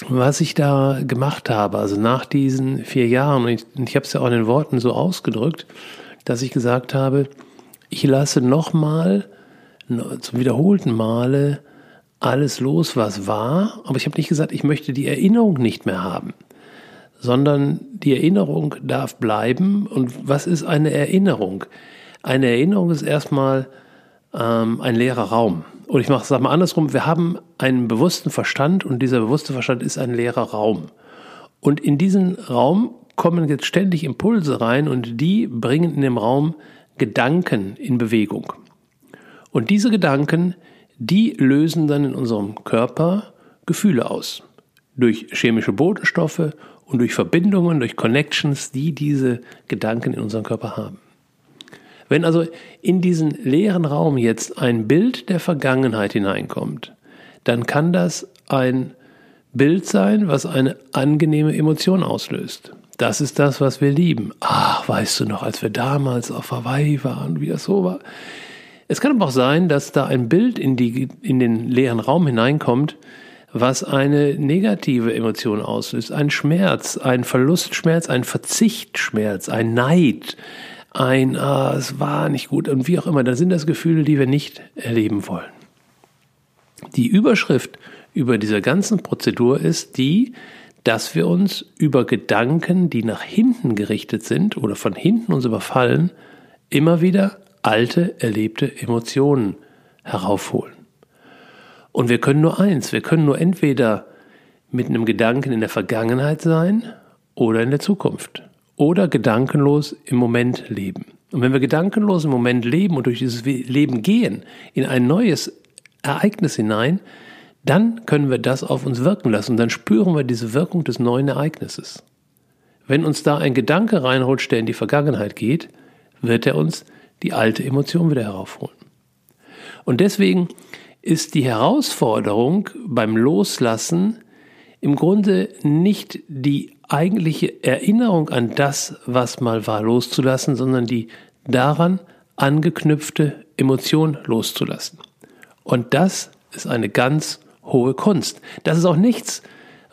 was ich da gemacht habe, also nach diesen vier Jahren, und ich, ich habe es ja auch in den Worten so ausgedrückt, dass ich gesagt habe, ich lasse nochmal zum wiederholten Male alles los, was war, aber ich habe nicht gesagt, ich möchte die Erinnerung nicht mehr haben, sondern die Erinnerung darf bleiben. Und was ist eine Erinnerung? Eine Erinnerung ist erstmal ähm, ein leerer Raum. Und ich mache es mal andersrum, wir haben einen bewussten Verstand und dieser bewusste Verstand ist ein leerer Raum. Und in diesen Raum kommen jetzt ständig Impulse rein und die bringen in dem Raum Gedanken in Bewegung. Und diese Gedanken, die lösen dann in unserem Körper Gefühle aus. Durch chemische Botenstoffe und durch Verbindungen, durch Connections, die diese Gedanken in unserem Körper haben. Wenn also in diesen leeren Raum jetzt ein Bild der Vergangenheit hineinkommt, dann kann das ein Bild sein, was eine angenehme Emotion auslöst. Das ist das, was wir lieben. Ach, weißt du noch, als wir damals auf Hawaii waren, wie das so war. Es kann aber auch sein, dass da ein Bild in, die, in den leeren Raum hineinkommt, was eine negative Emotion auslöst. Ein Schmerz, ein Verlustschmerz, ein Verzichtschmerz, ein Neid, ein, ah, es war nicht gut und wie auch immer, dann sind das Gefühle, die wir nicht erleben wollen. Die Überschrift über dieser ganzen Prozedur ist die, dass wir uns über Gedanken, die nach hinten gerichtet sind oder von hinten uns überfallen, immer wieder alte, erlebte Emotionen heraufholen. Und wir können nur eins, wir können nur entweder mit einem Gedanken in der Vergangenheit sein oder in der Zukunft oder gedankenlos im Moment leben. Und wenn wir gedankenlos im Moment leben und durch dieses Leben gehen, in ein neues Ereignis hinein, dann können wir das auf uns wirken lassen und dann spüren wir diese Wirkung des neuen Ereignisses. Wenn uns da ein Gedanke reinrutscht, der in die Vergangenheit geht, wird er uns die alte Emotion wieder heraufholen. Und deswegen ist die Herausforderung beim Loslassen im Grunde nicht die eigentliche Erinnerung an das, was mal war, loszulassen, sondern die daran angeknüpfte Emotion loszulassen. Und das ist eine ganz hohe Kunst. Das ist auch nichts,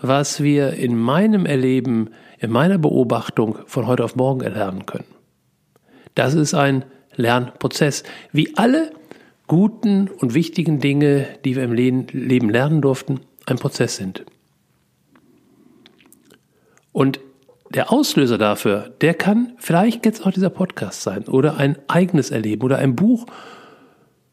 was wir in meinem Erleben, in meiner Beobachtung von heute auf morgen erlernen können. Das ist ein Lernprozess. Wie alle guten und wichtigen Dinge, die wir im Leben lernen durften, ein Prozess sind. Und der Auslöser dafür, der kann vielleicht jetzt auch dieser Podcast sein oder ein eigenes Erleben oder ein Buch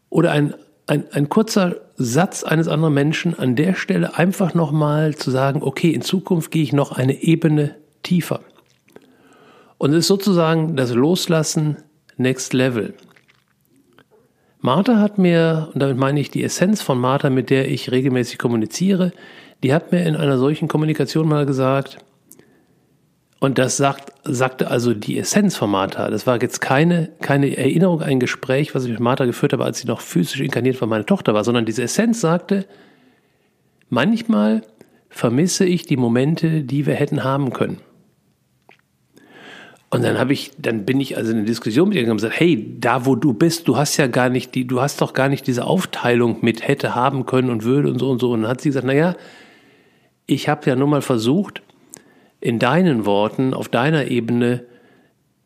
oder ein, ein, ein kurzer Satz eines anderen Menschen an der Stelle einfach nochmal zu sagen, okay, in Zukunft gehe ich noch eine Ebene tiefer. Und es ist sozusagen das Loslassen Next Level. Martha hat mir, und damit meine ich die Essenz von Martha, mit der ich regelmäßig kommuniziere, die hat mir in einer solchen Kommunikation mal gesagt, und das sagt, sagte also die Essenz von Martha. Das war jetzt keine, keine Erinnerung, ein Gespräch, was ich mit Martha geführt habe, als sie noch physisch inkarniert von meiner Tochter war, sondern diese Essenz sagte, manchmal vermisse ich die Momente, die wir hätten haben können. Und dann habe ich, dann bin ich also in eine Diskussion mit ihr gegangen und gesagt, hey, da wo du bist, du hast ja gar nicht die, du hast doch gar nicht diese Aufteilung mit hätte haben können und würde und so und so. Und dann hat sie gesagt, naja, ich habe ja nur mal versucht, in deinen Worten, auf deiner Ebene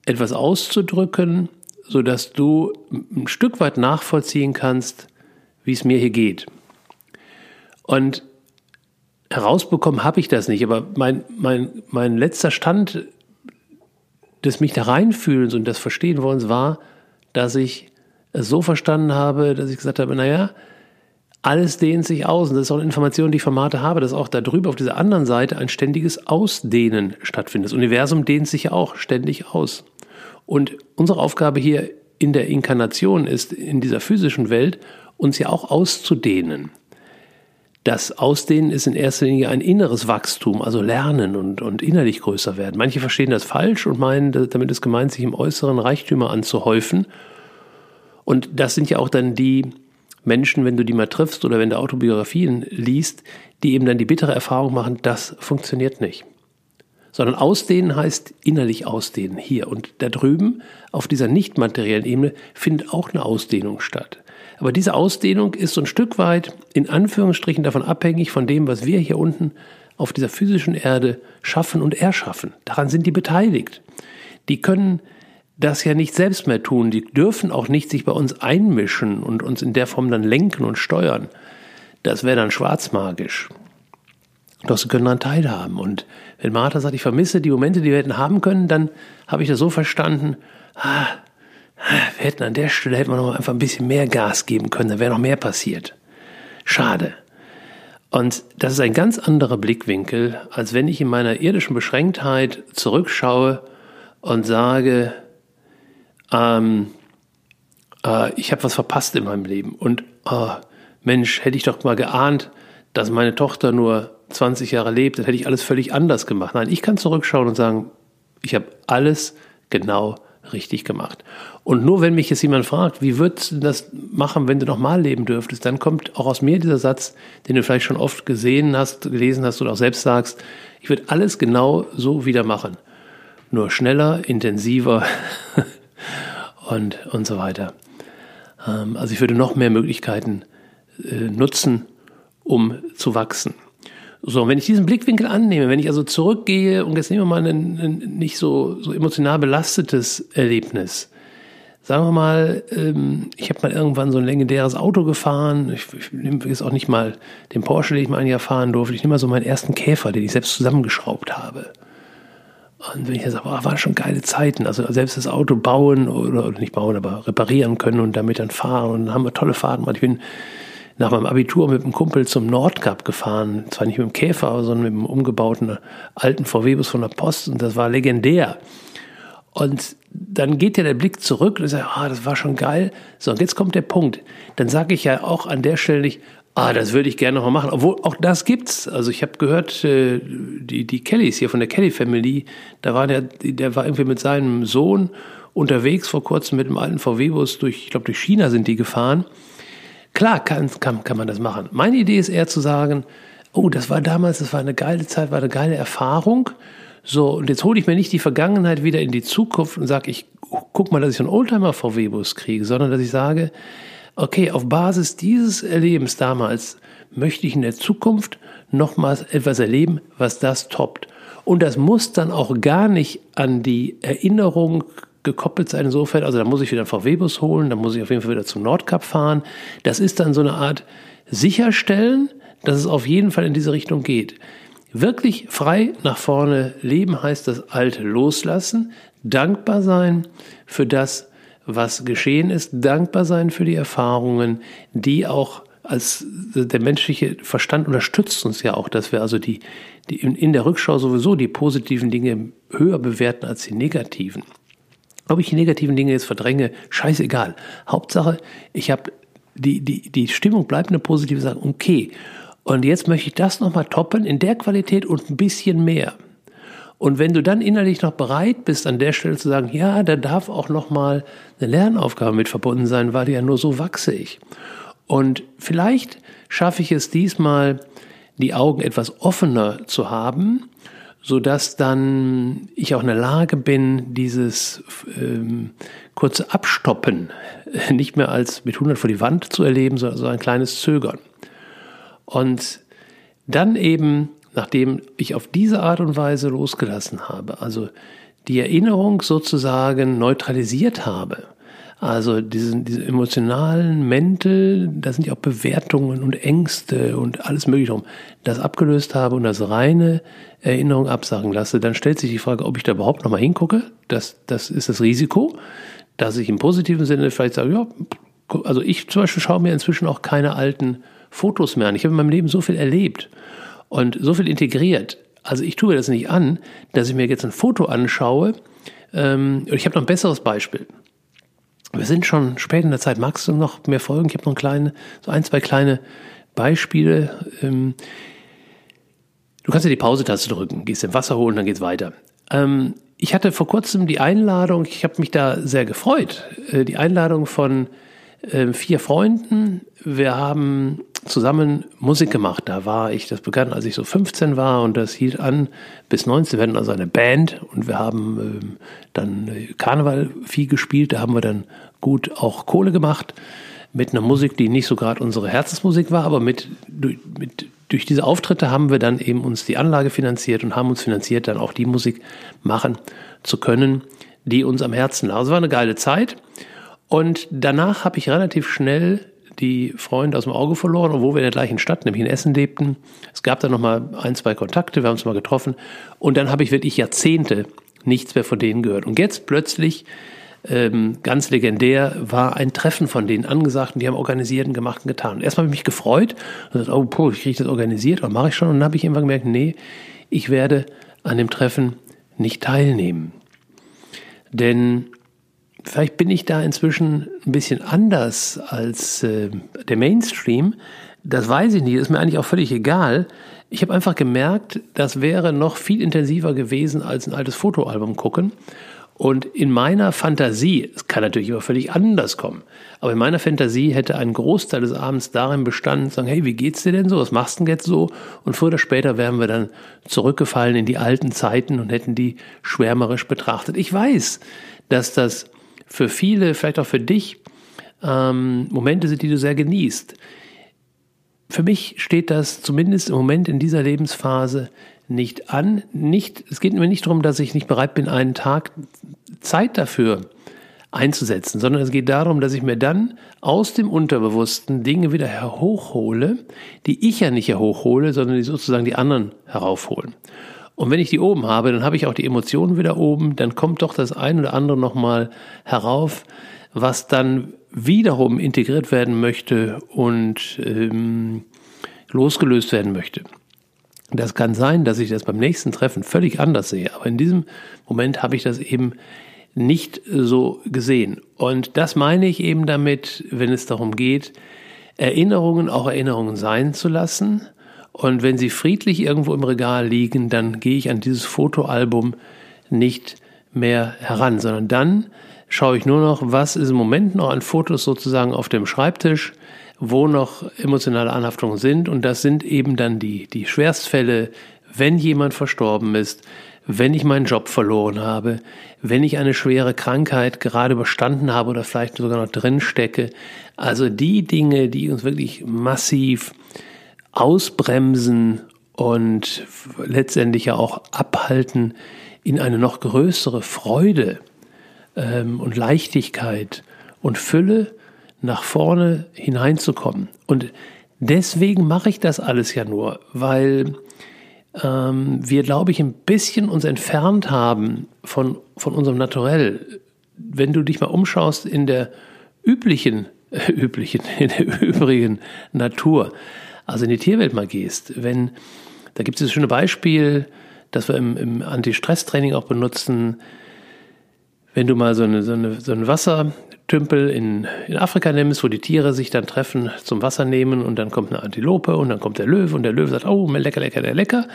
etwas auszudrücken, so dass du ein Stück weit nachvollziehen kannst, wie es mir hier geht. Und herausbekommen habe ich das nicht, aber mein, mein, mein letzter Stand des mich da reinfühlens und des Verstehen wollens war, dass ich es so verstanden habe, dass ich gesagt habe, naja, alles dehnt sich aus. Und das ist auch eine Information, die ich von Marte habe, dass auch da drüben auf dieser anderen Seite ein ständiges Ausdehnen stattfindet. Das Universum dehnt sich ja auch ständig aus. Und unsere Aufgabe hier in der Inkarnation ist, in dieser physischen Welt, uns ja auch auszudehnen. Das Ausdehnen ist in erster Linie ein inneres Wachstum, also Lernen und, und innerlich größer werden. Manche verstehen das falsch und meinen, damit ist gemeint, sich im Äußeren Reichtümer anzuhäufen. Und das sind ja auch dann die Menschen, wenn du die mal triffst oder wenn du Autobiografien liest, die eben dann die bittere Erfahrung machen, das funktioniert nicht. Sondern ausdehnen heißt innerlich ausdehnen hier. Und da drüben, auf dieser nicht materiellen Ebene, findet auch eine Ausdehnung statt. Aber diese Ausdehnung ist so ein Stück weit in Anführungsstrichen davon abhängig von dem, was wir hier unten auf dieser physischen Erde schaffen und erschaffen. Daran sind die beteiligt. Die können das ja nicht selbst mehr tun. Die dürfen auch nicht sich bei uns einmischen und uns in der Form dann lenken und steuern. Das wäre dann schwarzmagisch. Doch sie können daran teilhaben. Und wenn Martha sagt, ich vermisse die Momente, die wir hätten haben können, dann habe ich das so verstanden, ah, wir hätten an der Stelle hätten wir noch einfach ein bisschen mehr Gas geben können, da wäre noch mehr passiert. Schade. Und das ist ein ganz anderer Blickwinkel, als wenn ich in meiner irdischen Beschränktheit zurückschaue und sage, ähm, äh, ich habe was verpasst in meinem Leben. Und oh, Mensch, hätte ich doch mal geahnt, dass meine Tochter nur 20 Jahre lebt, dann hätte ich alles völlig anders gemacht. Nein, ich kann zurückschauen und sagen, ich habe alles genau richtig gemacht. Und nur wenn mich jetzt jemand fragt, wie würdest du das machen, wenn du nochmal leben dürftest, dann kommt auch aus mir dieser Satz, den du vielleicht schon oft gesehen hast, gelesen hast oder auch selbst sagst, ich würde alles genau so wieder machen. Nur schneller, intensiver und, und so weiter. Ähm, also ich würde noch mehr Möglichkeiten äh, nutzen, um zu wachsen. So, wenn ich diesen Blickwinkel annehme, wenn ich also zurückgehe und jetzt nehmen wir mal ein, ein nicht so, so emotional belastetes Erlebnis. Sagen wir mal, ähm, ich habe mal irgendwann so ein legendäres Auto gefahren. Ich, ich nehme jetzt auch nicht mal den Porsche, den ich mal ein Jahr fahren durfte. Ich nehme mal so meinen ersten Käfer, den ich selbst zusammengeschraubt habe. Und wenn ich jetzt sage, oh, waren schon geile Zeiten. Also selbst das Auto bauen oder, oder nicht bauen, aber reparieren können und damit dann fahren. Und dann haben wir tolle Fahrten. Ich bin nach meinem Abitur mit einem Kumpel zum Nordkap gefahren. Zwar nicht mit dem Käfer, sondern mit einem umgebauten alten VW-Bus von der Post. Und das war legendär. Und dann geht ja der Blick zurück und sagt, ah, das war schon geil. So, und jetzt kommt der Punkt. Dann sage ich ja auch an der Stelle nicht, ah, das würde ich gerne noch mal machen. Obwohl, auch das gibt's. Also ich habe gehört, äh, die, die Kellys hier von der Kelly Family, da war der, der war irgendwie mit seinem Sohn unterwegs vor kurzem mit einem alten VW-Bus durch, ich glaube, durch China sind die gefahren. Klar kann, kann, kann man das machen. Meine Idee ist eher zu sagen, oh, das war damals, das war eine geile Zeit, war eine geile Erfahrung. So, und jetzt hole ich mir nicht die Vergangenheit wieder in die Zukunft und sage, ich guck mal, dass ich einen Oldtimer VW-Bus kriege, sondern dass ich sage, okay, auf Basis dieses Erlebens damals möchte ich in der Zukunft nochmals etwas erleben, was das toppt. Und das muss dann auch gar nicht an die Erinnerung gekoppelt sein insofern. Also da muss ich wieder einen VW-Bus holen, da muss ich auf jeden Fall wieder zum Nordkap fahren. Das ist dann so eine Art sicherstellen, dass es auf jeden Fall in diese Richtung geht. Wirklich frei nach vorne leben heißt das Alte loslassen, dankbar sein für das, was geschehen ist, dankbar sein für die Erfahrungen, die auch als der menschliche Verstand unterstützt uns ja auch, dass wir also die, die in der Rückschau sowieso die positiven Dinge höher bewerten als die negativen. Ob ich die negativen Dinge jetzt verdränge, scheißegal. Hauptsache, ich habe die, die, die Stimmung bleibt eine positive Sache. Okay. Und jetzt möchte ich das nochmal toppen in der Qualität und ein bisschen mehr. Und wenn du dann innerlich noch bereit bist, an der Stelle zu sagen, ja, da darf auch nochmal eine Lernaufgabe mit verbunden sein, weil ja nur so wachse ich. Und vielleicht schaffe ich es diesmal, die Augen etwas offener zu haben sodass dann ich auch in der Lage bin, dieses ähm, kurze Abstoppen nicht mehr als mit 100 vor die Wand zu erleben, sondern so ein kleines Zögern. Und dann eben, nachdem ich auf diese Art und Weise losgelassen habe, also die Erinnerung sozusagen neutralisiert habe, also diesen, diese emotionalen Mäntel, da sind ja auch Bewertungen und Ängste und alles mögliche drum, das abgelöst habe und das reine Erinnerung absagen lasse, dann stellt sich die Frage, ob ich da überhaupt nochmal hingucke. Das, das ist das Risiko, dass ich im positiven Sinne vielleicht sage, ja, also ich zum Beispiel schaue mir inzwischen auch keine alten Fotos mehr an. Ich habe in meinem Leben so viel erlebt und so viel integriert. Also ich tue mir das nicht an, dass ich mir jetzt ein Foto anschaue. Ähm, ich habe noch ein besseres Beispiel. Wir sind schon spät in der Zeit. Magst du noch mehr folgen? Ich habe noch ein kleine, so ein, zwei kleine Beispiele. Ähm, du kannst ja die Pause-Taste drücken, gehst im Wasser holen, dann geht's weiter. Ähm, ich hatte vor kurzem die Einladung, ich habe mich da sehr gefreut, äh, die Einladung von äh, vier Freunden. Wir haben zusammen Musik gemacht. Da war ich, das begann, als ich so 15 war und das hielt an bis 19. Wir hatten also eine Band und wir haben ähm, dann Karneval viel gespielt. Da haben wir dann gut auch Kohle gemacht mit einer Musik, die nicht so gerade unsere Herzensmusik war, aber mit, mit, durch diese Auftritte haben wir dann eben uns die Anlage finanziert und haben uns finanziert, dann auch die Musik machen zu können, die uns am Herzen lag. Also war eine geile Zeit. Und danach habe ich relativ schnell die Freunde aus dem Auge verloren, obwohl wir in der gleichen Stadt, nämlich in Essen lebten. Es gab dann noch mal ein, zwei Kontakte, wir haben uns mal getroffen und dann habe ich wirklich Jahrzehnte nichts mehr von denen gehört. Und jetzt plötzlich, ähm, ganz legendär, war ein Treffen von denen angesagt und die haben organisiert und gemacht und getan. Und erstmal habe ich mich gefreut und gesagt, oh, puh, ich kriege das organisiert und mache ich schon. Und dann habe ich irgendwann gemerkt, nee, ich werde an dem Treffen nicht teilnehmen. Denn vielleicht bin ich da inzwischen ein bisschen anders als äh, der Mainstream. Das weiß ich nicht, ist mir eigentlich auch völlig egal. Ich habe einfach gemerkt, das wäre noch viel intensiver gewesen als ein altes Fotoalbum gucken. Und in meiner Fantasie, es kann natürlich immer völlig anders kommen, aber in meiner Fantasie hätte ein Großteil des Abends darin bestanden, zu sagen, hey, wie geht's dir denn so? Was machst du denn jetzt so? Und früher oder später wären wir dann zurückgefallen in die alten Zeiten und hätten die schwärmerisch betrachtet. Ich weiß, dass das für viele, vielleicht auch für dich, ähm, Momente sind, die du sehr genießt. Für mich steht das zumindest im Moment in dieser Lebensphase nicht an. Nicht, es geht mir nicht darum, dass ich nicht bereit bin, einen Tag Zeit dafür einzusetzen, sondern es geht darum, dass ich mir dann aus dem Unterbewussten Dinge wieder herhochhole, die ich ja nicht herhochhole, sondern die sozusagen die anderen heraufholen. Und wenn ich die oben habe, dann habe ich auch die Emotionen wieder oben, dann kommt doch das ein oder andere nochmal herauf, was dann wiederum integriert werden möchte und ähm, losgelöst werden möchte. Das kann sein, dass ich das beim nächsten Treffen völlig anders sehe, aber in diesem Moment habe ich das eben nicht so gesehen. Und das meine ich eben damit, wenn es darum geht, Erinnerungen auch Erinnerungen sein zu lassen und wenn sie friedlich irgendwo im Regal liegen, dann gehe ich an dieses Fotoalbum nicht mehr heran, sondern dann schaue ich nur noch, was ist im Moment noch an Fotos sozusagen auf dem Schreibtisch, wo noch emotionale Anhaftungen sind. Und das sind eben dann die, die Schwerstfälle, wenn jemand verstorben ist, wenn ich meinen Job verloren habe, wenn ich eine schwere Krankheit gerade überstanden habe oder vielleicht sogar noch drin stecke. Also die Dinge, die uns wirklich massiv ausbremsen und letztendlich ja auch abhalten, in eine noch größere Freude ähm, und Leichtigkeit und Fülle nach vorne hineinzukommen. Und deswegen mache ich das alles ja nur, weil ähm, wir, glaube ich, ein bisschen uns entfernt haben von, von unserem Naturell. Wenn du dich mal umschaust in der üblichen, äh, üblichen, in der übrigen Natur, also in die Tierwelt mal gehst, wenn, da gibt es das schöne Beispiel, das wir im, im Anti-Stress-Training auch benutzen, wenn du mal so, eine, so, eine, so einen Wassertümpel in, in Afrika nimmst, wo die Tiere sich dann treffen, zum Wasser nehmen und dann kommt eine Antilope und dann kommt der Löwe und der Löwe sagt, oh, lecker, lecker, lecker, lecker.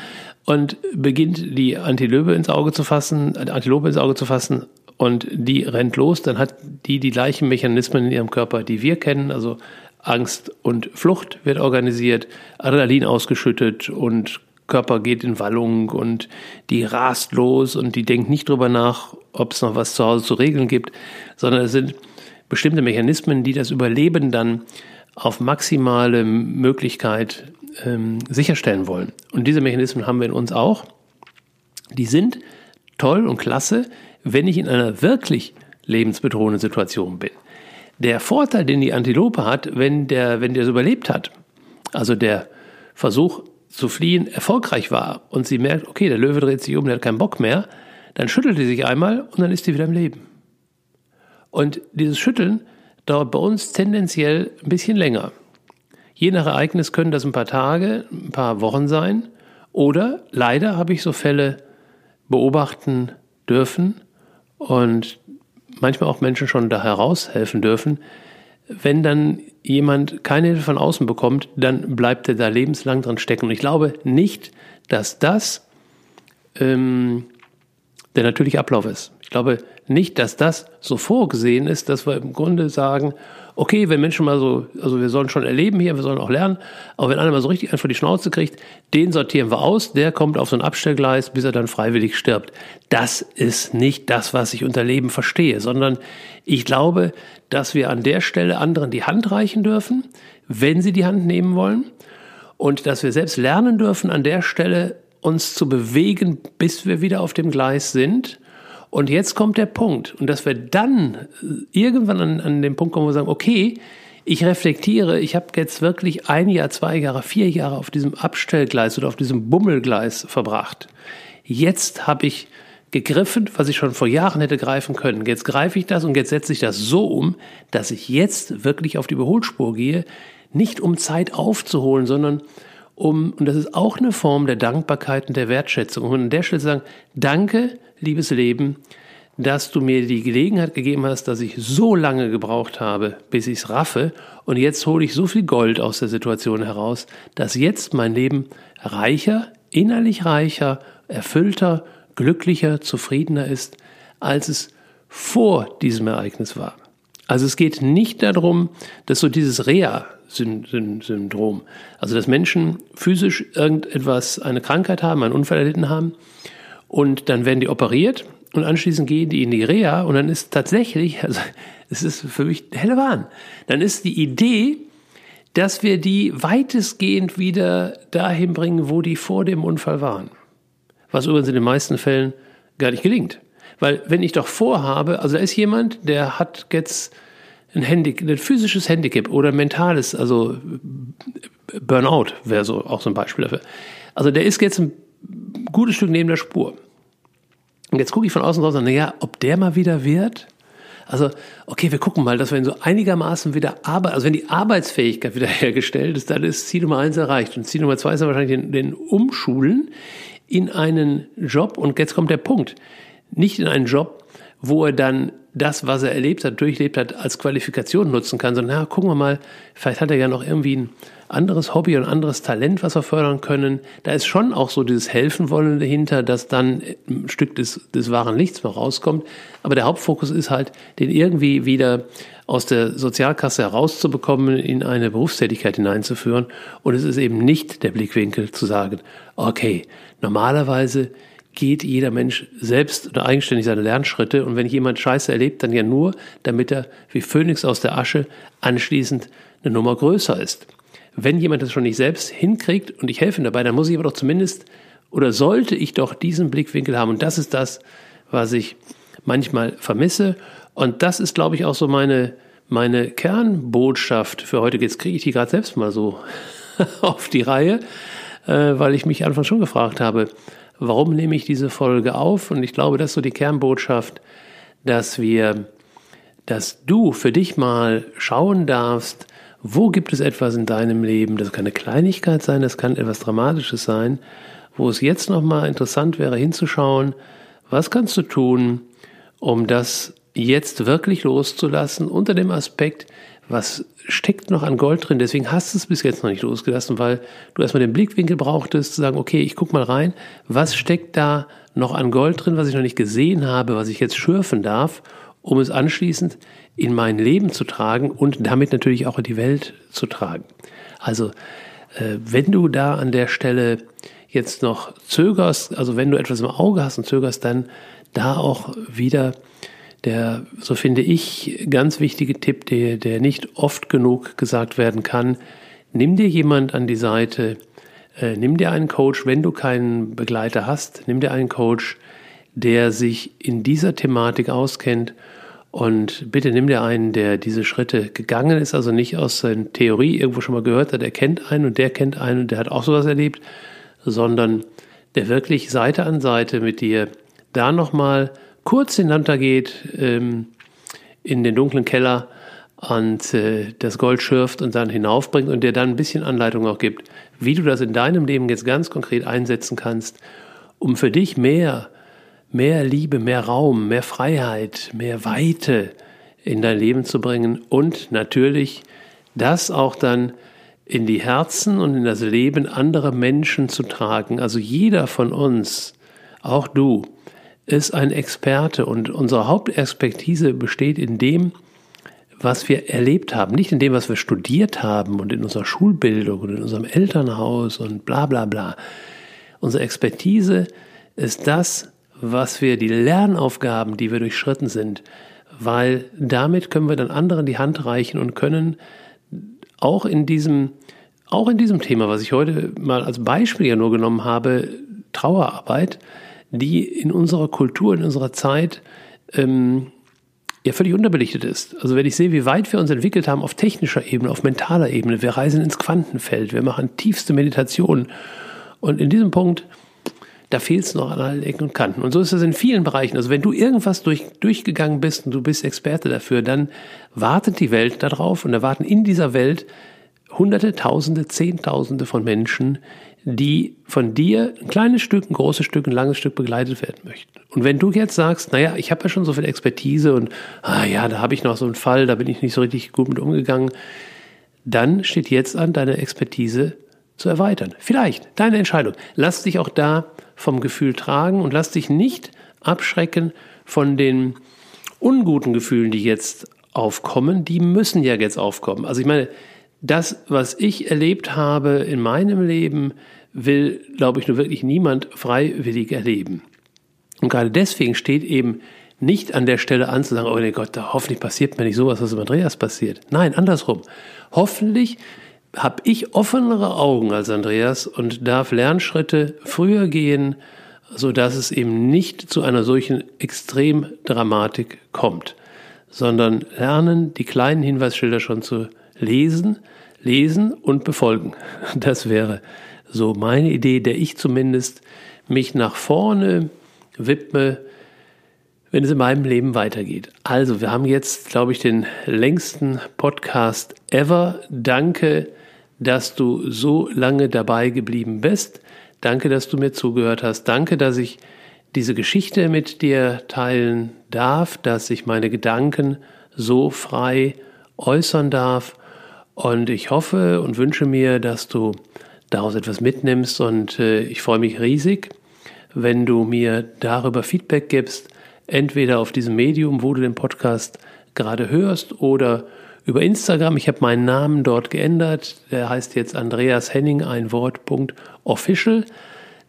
Und beginnt die Antilope ins Auge zu fassen, äh, Antilope ins Auge zu fassen und die rennt los, dann hat die die gleichen Mechanismen in ihrem Körper, die wir kennen, also Angst und Flucht wird organisiert, Adrenalin ausgeschüttet und Körper geht in Wallung und die rast los und die denkt nicht drüber nach, ob es noch was zu Hause zu regeln gibt, sondern es sind bestimmte Mechanismen, die das Überleben dann auf maximale Möglichkeit ähm, sicherstellen wollen. Und diese Mechanismen haben wir in uns auch. Die sind toll und klasse, wenn ich in einer wirklich lebensbedrohenden Situation bin. Der Vorteil, den die Antilope hat, wenn der, wenn der es überlebt hat, also der Versuch zu fliehen erfolgreich war und sie merkt, okay, der Löwe dreht sich um, der hat keinen Bock mehr, dann schüttelt sie sich einmal und dann ist sie wieder im Leben. Und dieses Schütteln dauert bei uns tendenziell ein bisschen länger. Je nach Ereignis können das ein paar Tage, ein paar Wochen sein. Oder leider habe ich so Fälle beobachten dürfen und manchmal auch Menschen schon da heraushelfen dürfen. Wenn dann jemand keine Hilfe von außen bekommt, dann bleibt er da lebenslang dran stecken. Und ich glaube nicht, dass das ähm, der natürliche Ablauf ist. Ich glaube nicht, dass das so vorgesehen ist, dass wir im Grunde sagen, okay, wenn Menschen mal so, also wir sollen schon erleben hier, wir sollen auch lernen, aber wenn einer mal so richtig einfach die Schnauze kriegt, den sortieren wir aus, der kommt auf so ein Abstellgleis, bis er dann freiwillig stirbt. Das ist nicht das, was ich unter Leben verstehe, sondern ich glaube, dass wir an der Stelle anderen die Hand reichen dürfen, wenn sie die Hand nehmen wollen und dass wir selbst lernen dürfen, an der Stelle uns zu bewegen, bis wir wieder auf dem Gleis sind und jetzt kommt der Punkt, und dass wir dann irgendwann an, an den Punkt kommen, wo wir sagen, okay, ich reflektiere, ich habe jetzt wirklich ein Jahr, zwei Jahre, vier Jahre auf diesem Abstellgleis oder auf diesem Bummelgleis verbracht. Jetzt habe ich gegriffen, was ich schon vor Jahren hätte greifen können. Jetzt greife ich das und jetzt setze ich das so um, dass ich jetzt wirklich auf die Überholspur gehe, nicht um Zeit aufzuholen, sondern um, und das ist auch eine Form der Dankbarkeit und der Wertschätzung, um an der Stelle sagen, danke, liebes Leben, dass du mir die Gelegenheit gegeben hast, dass ich so lange gebraucht habe, bis ich es raffe. Und jetzt hole ich so viel Gold aus der Situation heraus, dass jetzt mein Leben reicher, innerlich reicher, erfüllter, glücklicher, zufriedener ist, als es vor diesem Ereignis war. Also es geht nicht darum, dass so dieses Rea-Syndrom, also dass Menschen physisch irgendetwas, eine Krankheit haben, einen Unfall erlitten haben und dann werden die operiert und anschließend gehen die in die Reha und dann ist tatsächlich, also es ist für mich helle Wahn, dann ist die Idee, dass wir die weitestgehend wieder dahin bringen, wo die vor dem Unfall waren. Was übrigens in den meisten Fällen gar nicht gelingt. Weil wenn ich doch vorhabe, also da ist jemand, der hat jetzt ein, Handicap, ein physisches Handicap oder ein mentales, also Burnout wäre so auch so ein Beispiel dafür. Also der ist jetzt ein gutes Stück neben der Spur. Und jetzt gucke ich von außen drauf und naja, ob der mal wieder wird? Also, okay, wir gucken mal, dass wir ihn so einigermaßen wieder arbeiten, also wenn die Arbeitsfähigkeit wiederhergestellt ist, dann ist Ziel Nummer eins erreicht. Und Ziel Nummer zwei ist dann wahrscheinlich den, den Umschulen in einen Job. Und jetzt kommt der Punkt. Nicht in einen Job, wo er dann das, was er erlebt hat, durchlebt hat, als Qualifikation nutzen kann, sondern, na, gucken wir mal, vielleicht hat er ja noch irgendwie ein anderes Hobby und anderes Talent, was wir fördern können. Da ist schon auch so dieses Helfen wollen dahinter, dass dann ein Stück des, des wahren Lichts mal rauskommt. Aber der Hauptfokus ist halt, den irgendwie wieder aus der Sozialkasse herauszubekommen, in eine Berufstätigkeit hineinzuführen. Und es ist eben nicht der Blickwinkel zu sagen, okay, normalerweise geht jeder Mensch selbst oder eigenständig seine Lernschritte. Und wenn jemand Scheiße erlebt, dann ja nur, damit er wie Phönix aus der Asche anschließend eine Nummer größer ist. Wenn jemand das schon nicht selbst hinkriegt und ich helfe ihm dabei, dann muss ich aber doch zumindest oder sollte ich doch diesen Blickwinkel haben. Und das ist das, was ich manchmal vermisse. Und das ist, glaube ich, auch so meine, meine Kernbotschaft für heute. Jetzt kriege ich die gerade selbst mal so auf die Reihe, äh, weil ich mich anfangs schon gefragt habe, warum nehme ich diese Folge auf? Und ich glaube, das ist so die Kernbotschaft, dass wir, dass du für dich mal schauen darfst, wo gibt es etwas in deinem Leben, das kann eine Kleinigkeit sein, das kann etwas Dramatisches sein, wo es jetzt nochmal interessant wäre hinzuschauen, was kannst du tun, um das jetzt wirklich loszulassen unter dem Aspekt, was steckt noch an Gold drin. Deswegen hast du es bis jetzt noch nicht losgelassen, weil du erstmal den Blickwinkel brauchtest, zu sagen, okay, ich guck mal rein, was steckt da noch an Gold drin, was ich noch nicht gesehen habe, was ich jetzt schürfen darf, um es anschließend in mein Leben zu tragen und damit natürlich auch in die Welt zu tragen. Also, äh, wenn du da an der Stelle jetzt noch zögerst, also wenn du etwas im Auge hast und zögerst, dann da auch wieder der, so finde ich, ganz wichtige Tipp, der, der nicht oft genug gesagt werden kann. Nimm dir jemand an die Seite, äh, nimm dir einen Coach, wenn du keinen Begleiter hast, nimm dir einen Coach, der sich in dieser Thematik auskennt und bitte nimm dir einen, der diese Schritte gegangen ist, also nicht aus seiner Theorie irgendwo schon mal gehört hat, der kennt einen und der kennt einen und der hat auch sowas erlebt, sondern der wirklich Seite an Seite mit dir da nochmal kurz hinuntergeht ähm, in den dunklen Keller und äh, das Gold schürft und dann hinaufbringt und dir dann ein bisschen Anleitung auch gibt, wie du das in deinem Leben jetzt ganz konkret einsetzen kannst, um für dich mehr, mehr Liebe, mehr Raum, mehr Freiheit, mehr Weite in dein Leben zu bringen und natürlich das auch dann in die Herzen und in das Leben anderer Menschen zu tragen. Also jeder von uns, auch du, ist ein Experte und unsere Hauptexpertise besteht in dem, was wir erlebt haben, nicht in dem, was wir studiert haben und in unserer Schulbildung und in unserem Elternhaus und bla bla bla. Unsere Expertise ist das, was wir, die Lernaufgaben, die wir durchschritten sind, weil damit können wir dann anderen die Hand reichen und können auch in diesem, auch in diesem Thema, was ich heute mal als Beispiel ja nur genommen habe, Trauerarbeit, die in unserer Kultur, in unserer Zeit ähm, ja völlig unterbelichtet ist. Also wenn ich sehe, wie weit wir uns entwickelt haben auf technischer Ebene, auf mentaler Ebene, wir reisen ins Quantenfeld, wir machen tiefste Meditation und in diesem Punkt, da fehlt es noch an allen Ecken und Kanten. Und so ist es in vielen Bereichen. Also wenn du irgendwas durch, durchgegangen bist und du bist Experte dafür, dann wartet die Welt darauf und erwarten in dieser Welt Hunderte, Tausende, Zehntausende von Menschen, die von dir ein kleines Stück, ein großes Stück, ein langes Stück begleitet werden möchten. Und wenn du jetzt sagst, naja, ich habe ja schon so viel Expertise und ah ja, da habe ich noch so einen Fall, da bin ich nicht so richtig gut mit umgegangen, dann steht jetzt an, deine Expertise zu erweitern. Vielleicht, deine Entscheidung. Lass dich auch da vom Gefühl tragen und lass dich nicht abschrecken von den unguten Gefühlen, die jetzt aufkommen. Die müssen ja jetzt aufkommen. Also ich meine, das, was ich erlebt habe in meinem Leben, will, glaube ich, nur wirklich niemand freiwillig erleben. Und gerade deswegen steht eben nicht an der Stelle an zu sagen, oh mein Gott, da hoffentlich passiert mir nicht sowas, was mit Andreas passiert. Nein, andersrum. Hoffentlich habe ich offenere Augen als Andreas und darf Lernschritte früher gehen, so dass es eben nicht zu einer solchen Extremdramatik kommt, sondern lernen, die kleinen Hinweisschilder schon zu lesen, lesen und befolgen. Das wäre so meine Idee, der ich zumindest mich nach vorne widme, wenn es in meinem Leben weitergeht. Also, wir haben jetzt, glaube ich, den längsten Podcast ever. Danke, dass du so lange dabei geblieben bist. Danke, dass du mir zugehört hast. Danke, dass ich diese Geschichte mit dir teilen darf, dass ich meine Gedanken so frei äußern darf. Und ich hoffe und wünsche mir, dass du daraus etwas mitnimmst. Und äh, ich freue mich riesig, wenn du mir darüber Feedback gibst, entweder auf diesem Medium, wo du den Podcast gerade hörst, oder über Instagram. Ich habe meinen Namen dort geändert. Der heißt jetzt Andreas Henning, ein Wort, official.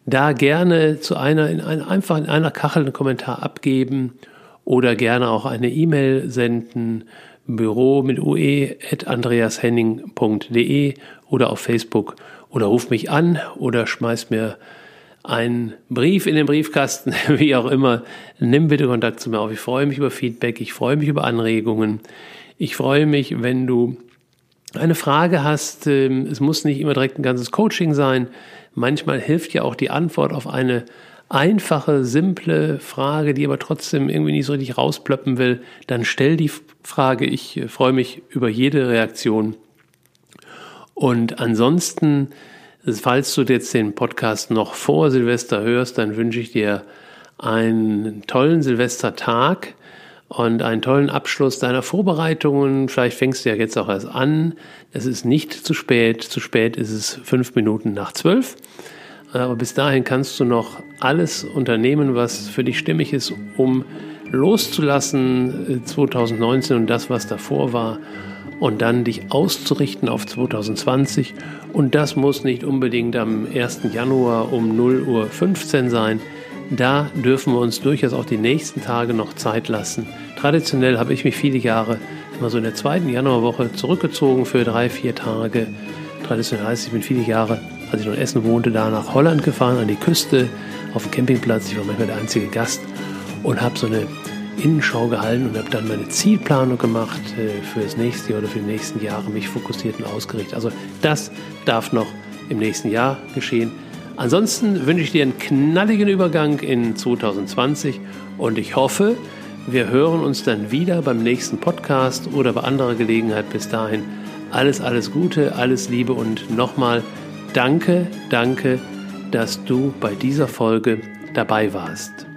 Da gerne zu einer, in ein, einfach in einer Kachel einen Kommentar abgeben oder gerne auch eine E-Mail senden Büro mit ue at andreashenning.de oder auf Facebook oder ruf mich an oder schmeiß mir einen Brief in den Briefkasten, wie auch immer. Nimm bitte Kontakt zu mir auf. Ich freue mich über Feedback, ich freue mich über Anregungen. Ich freue mich, wenn du eine Frage hast. Ähm, es muss nicht immer direkt ein ganzes Coaching sein. Manchmal hilft ja auch die Antwort auf eine einfache, simple Frage, die aber trotzdem irgendwie nicht so richtig rausplöppen will, dann stell die Frage. Ich äh, freue mich über jede Reaktion. Und ansonsten, falls du jetzt den Podcast noch vor Silvester hörst, dann wünsche ich dir einen tollen Silvestertag und einen tollen Abschluss deiner Vorbereitungen. Vielleicht fängst du ja jetzt auch erst an. Es ist nicht zu spät. Zu spät ist es fünf Minuten nach zwölf. Aber bis dahin kannst du noch alles unternehmen, was für dich stimmig ist, um loszulassen 2019 äh, und das, was davor war und dann dich auszurichten auf 2020. Und das muss nicht unbedingt am 1. Januar um 0 Uhr 15 sein. Da dürfen wir uns durchaus auch die nächsten Tage noch Zeit lassen. Traditionell habe ich mich viele Jahre immer so in der zweiten Januarwoche zurückgezogen für drei, vier Tage. Traditionell heißt, ich bin viele Jahre, als ich noch in Essen wohnte, da nach Holland gefahren, an die Küste, auf dem Campingplatz. Ich war manchmal der einzige Gast und habe so eine Innenschau gehalten und habe dann meine Zielplanung gemacht äh, für das nächste Jahr oder für die nächsten Jahre, mich fokussiert und ausgerichtet. Also das darf noch im nächsten Jahr geschehen. Ansonsten wünsche ich dir einen knalligen Übergang in 2020 und ich hoffe, wir hören uns dann wieder beim nächsten Podcast oder bei anderer Gelegenheit. Bis dahin alles, alles Gute, alles Liebe und nochmal danke, danke, dass du bei dieser Folge dabei warst.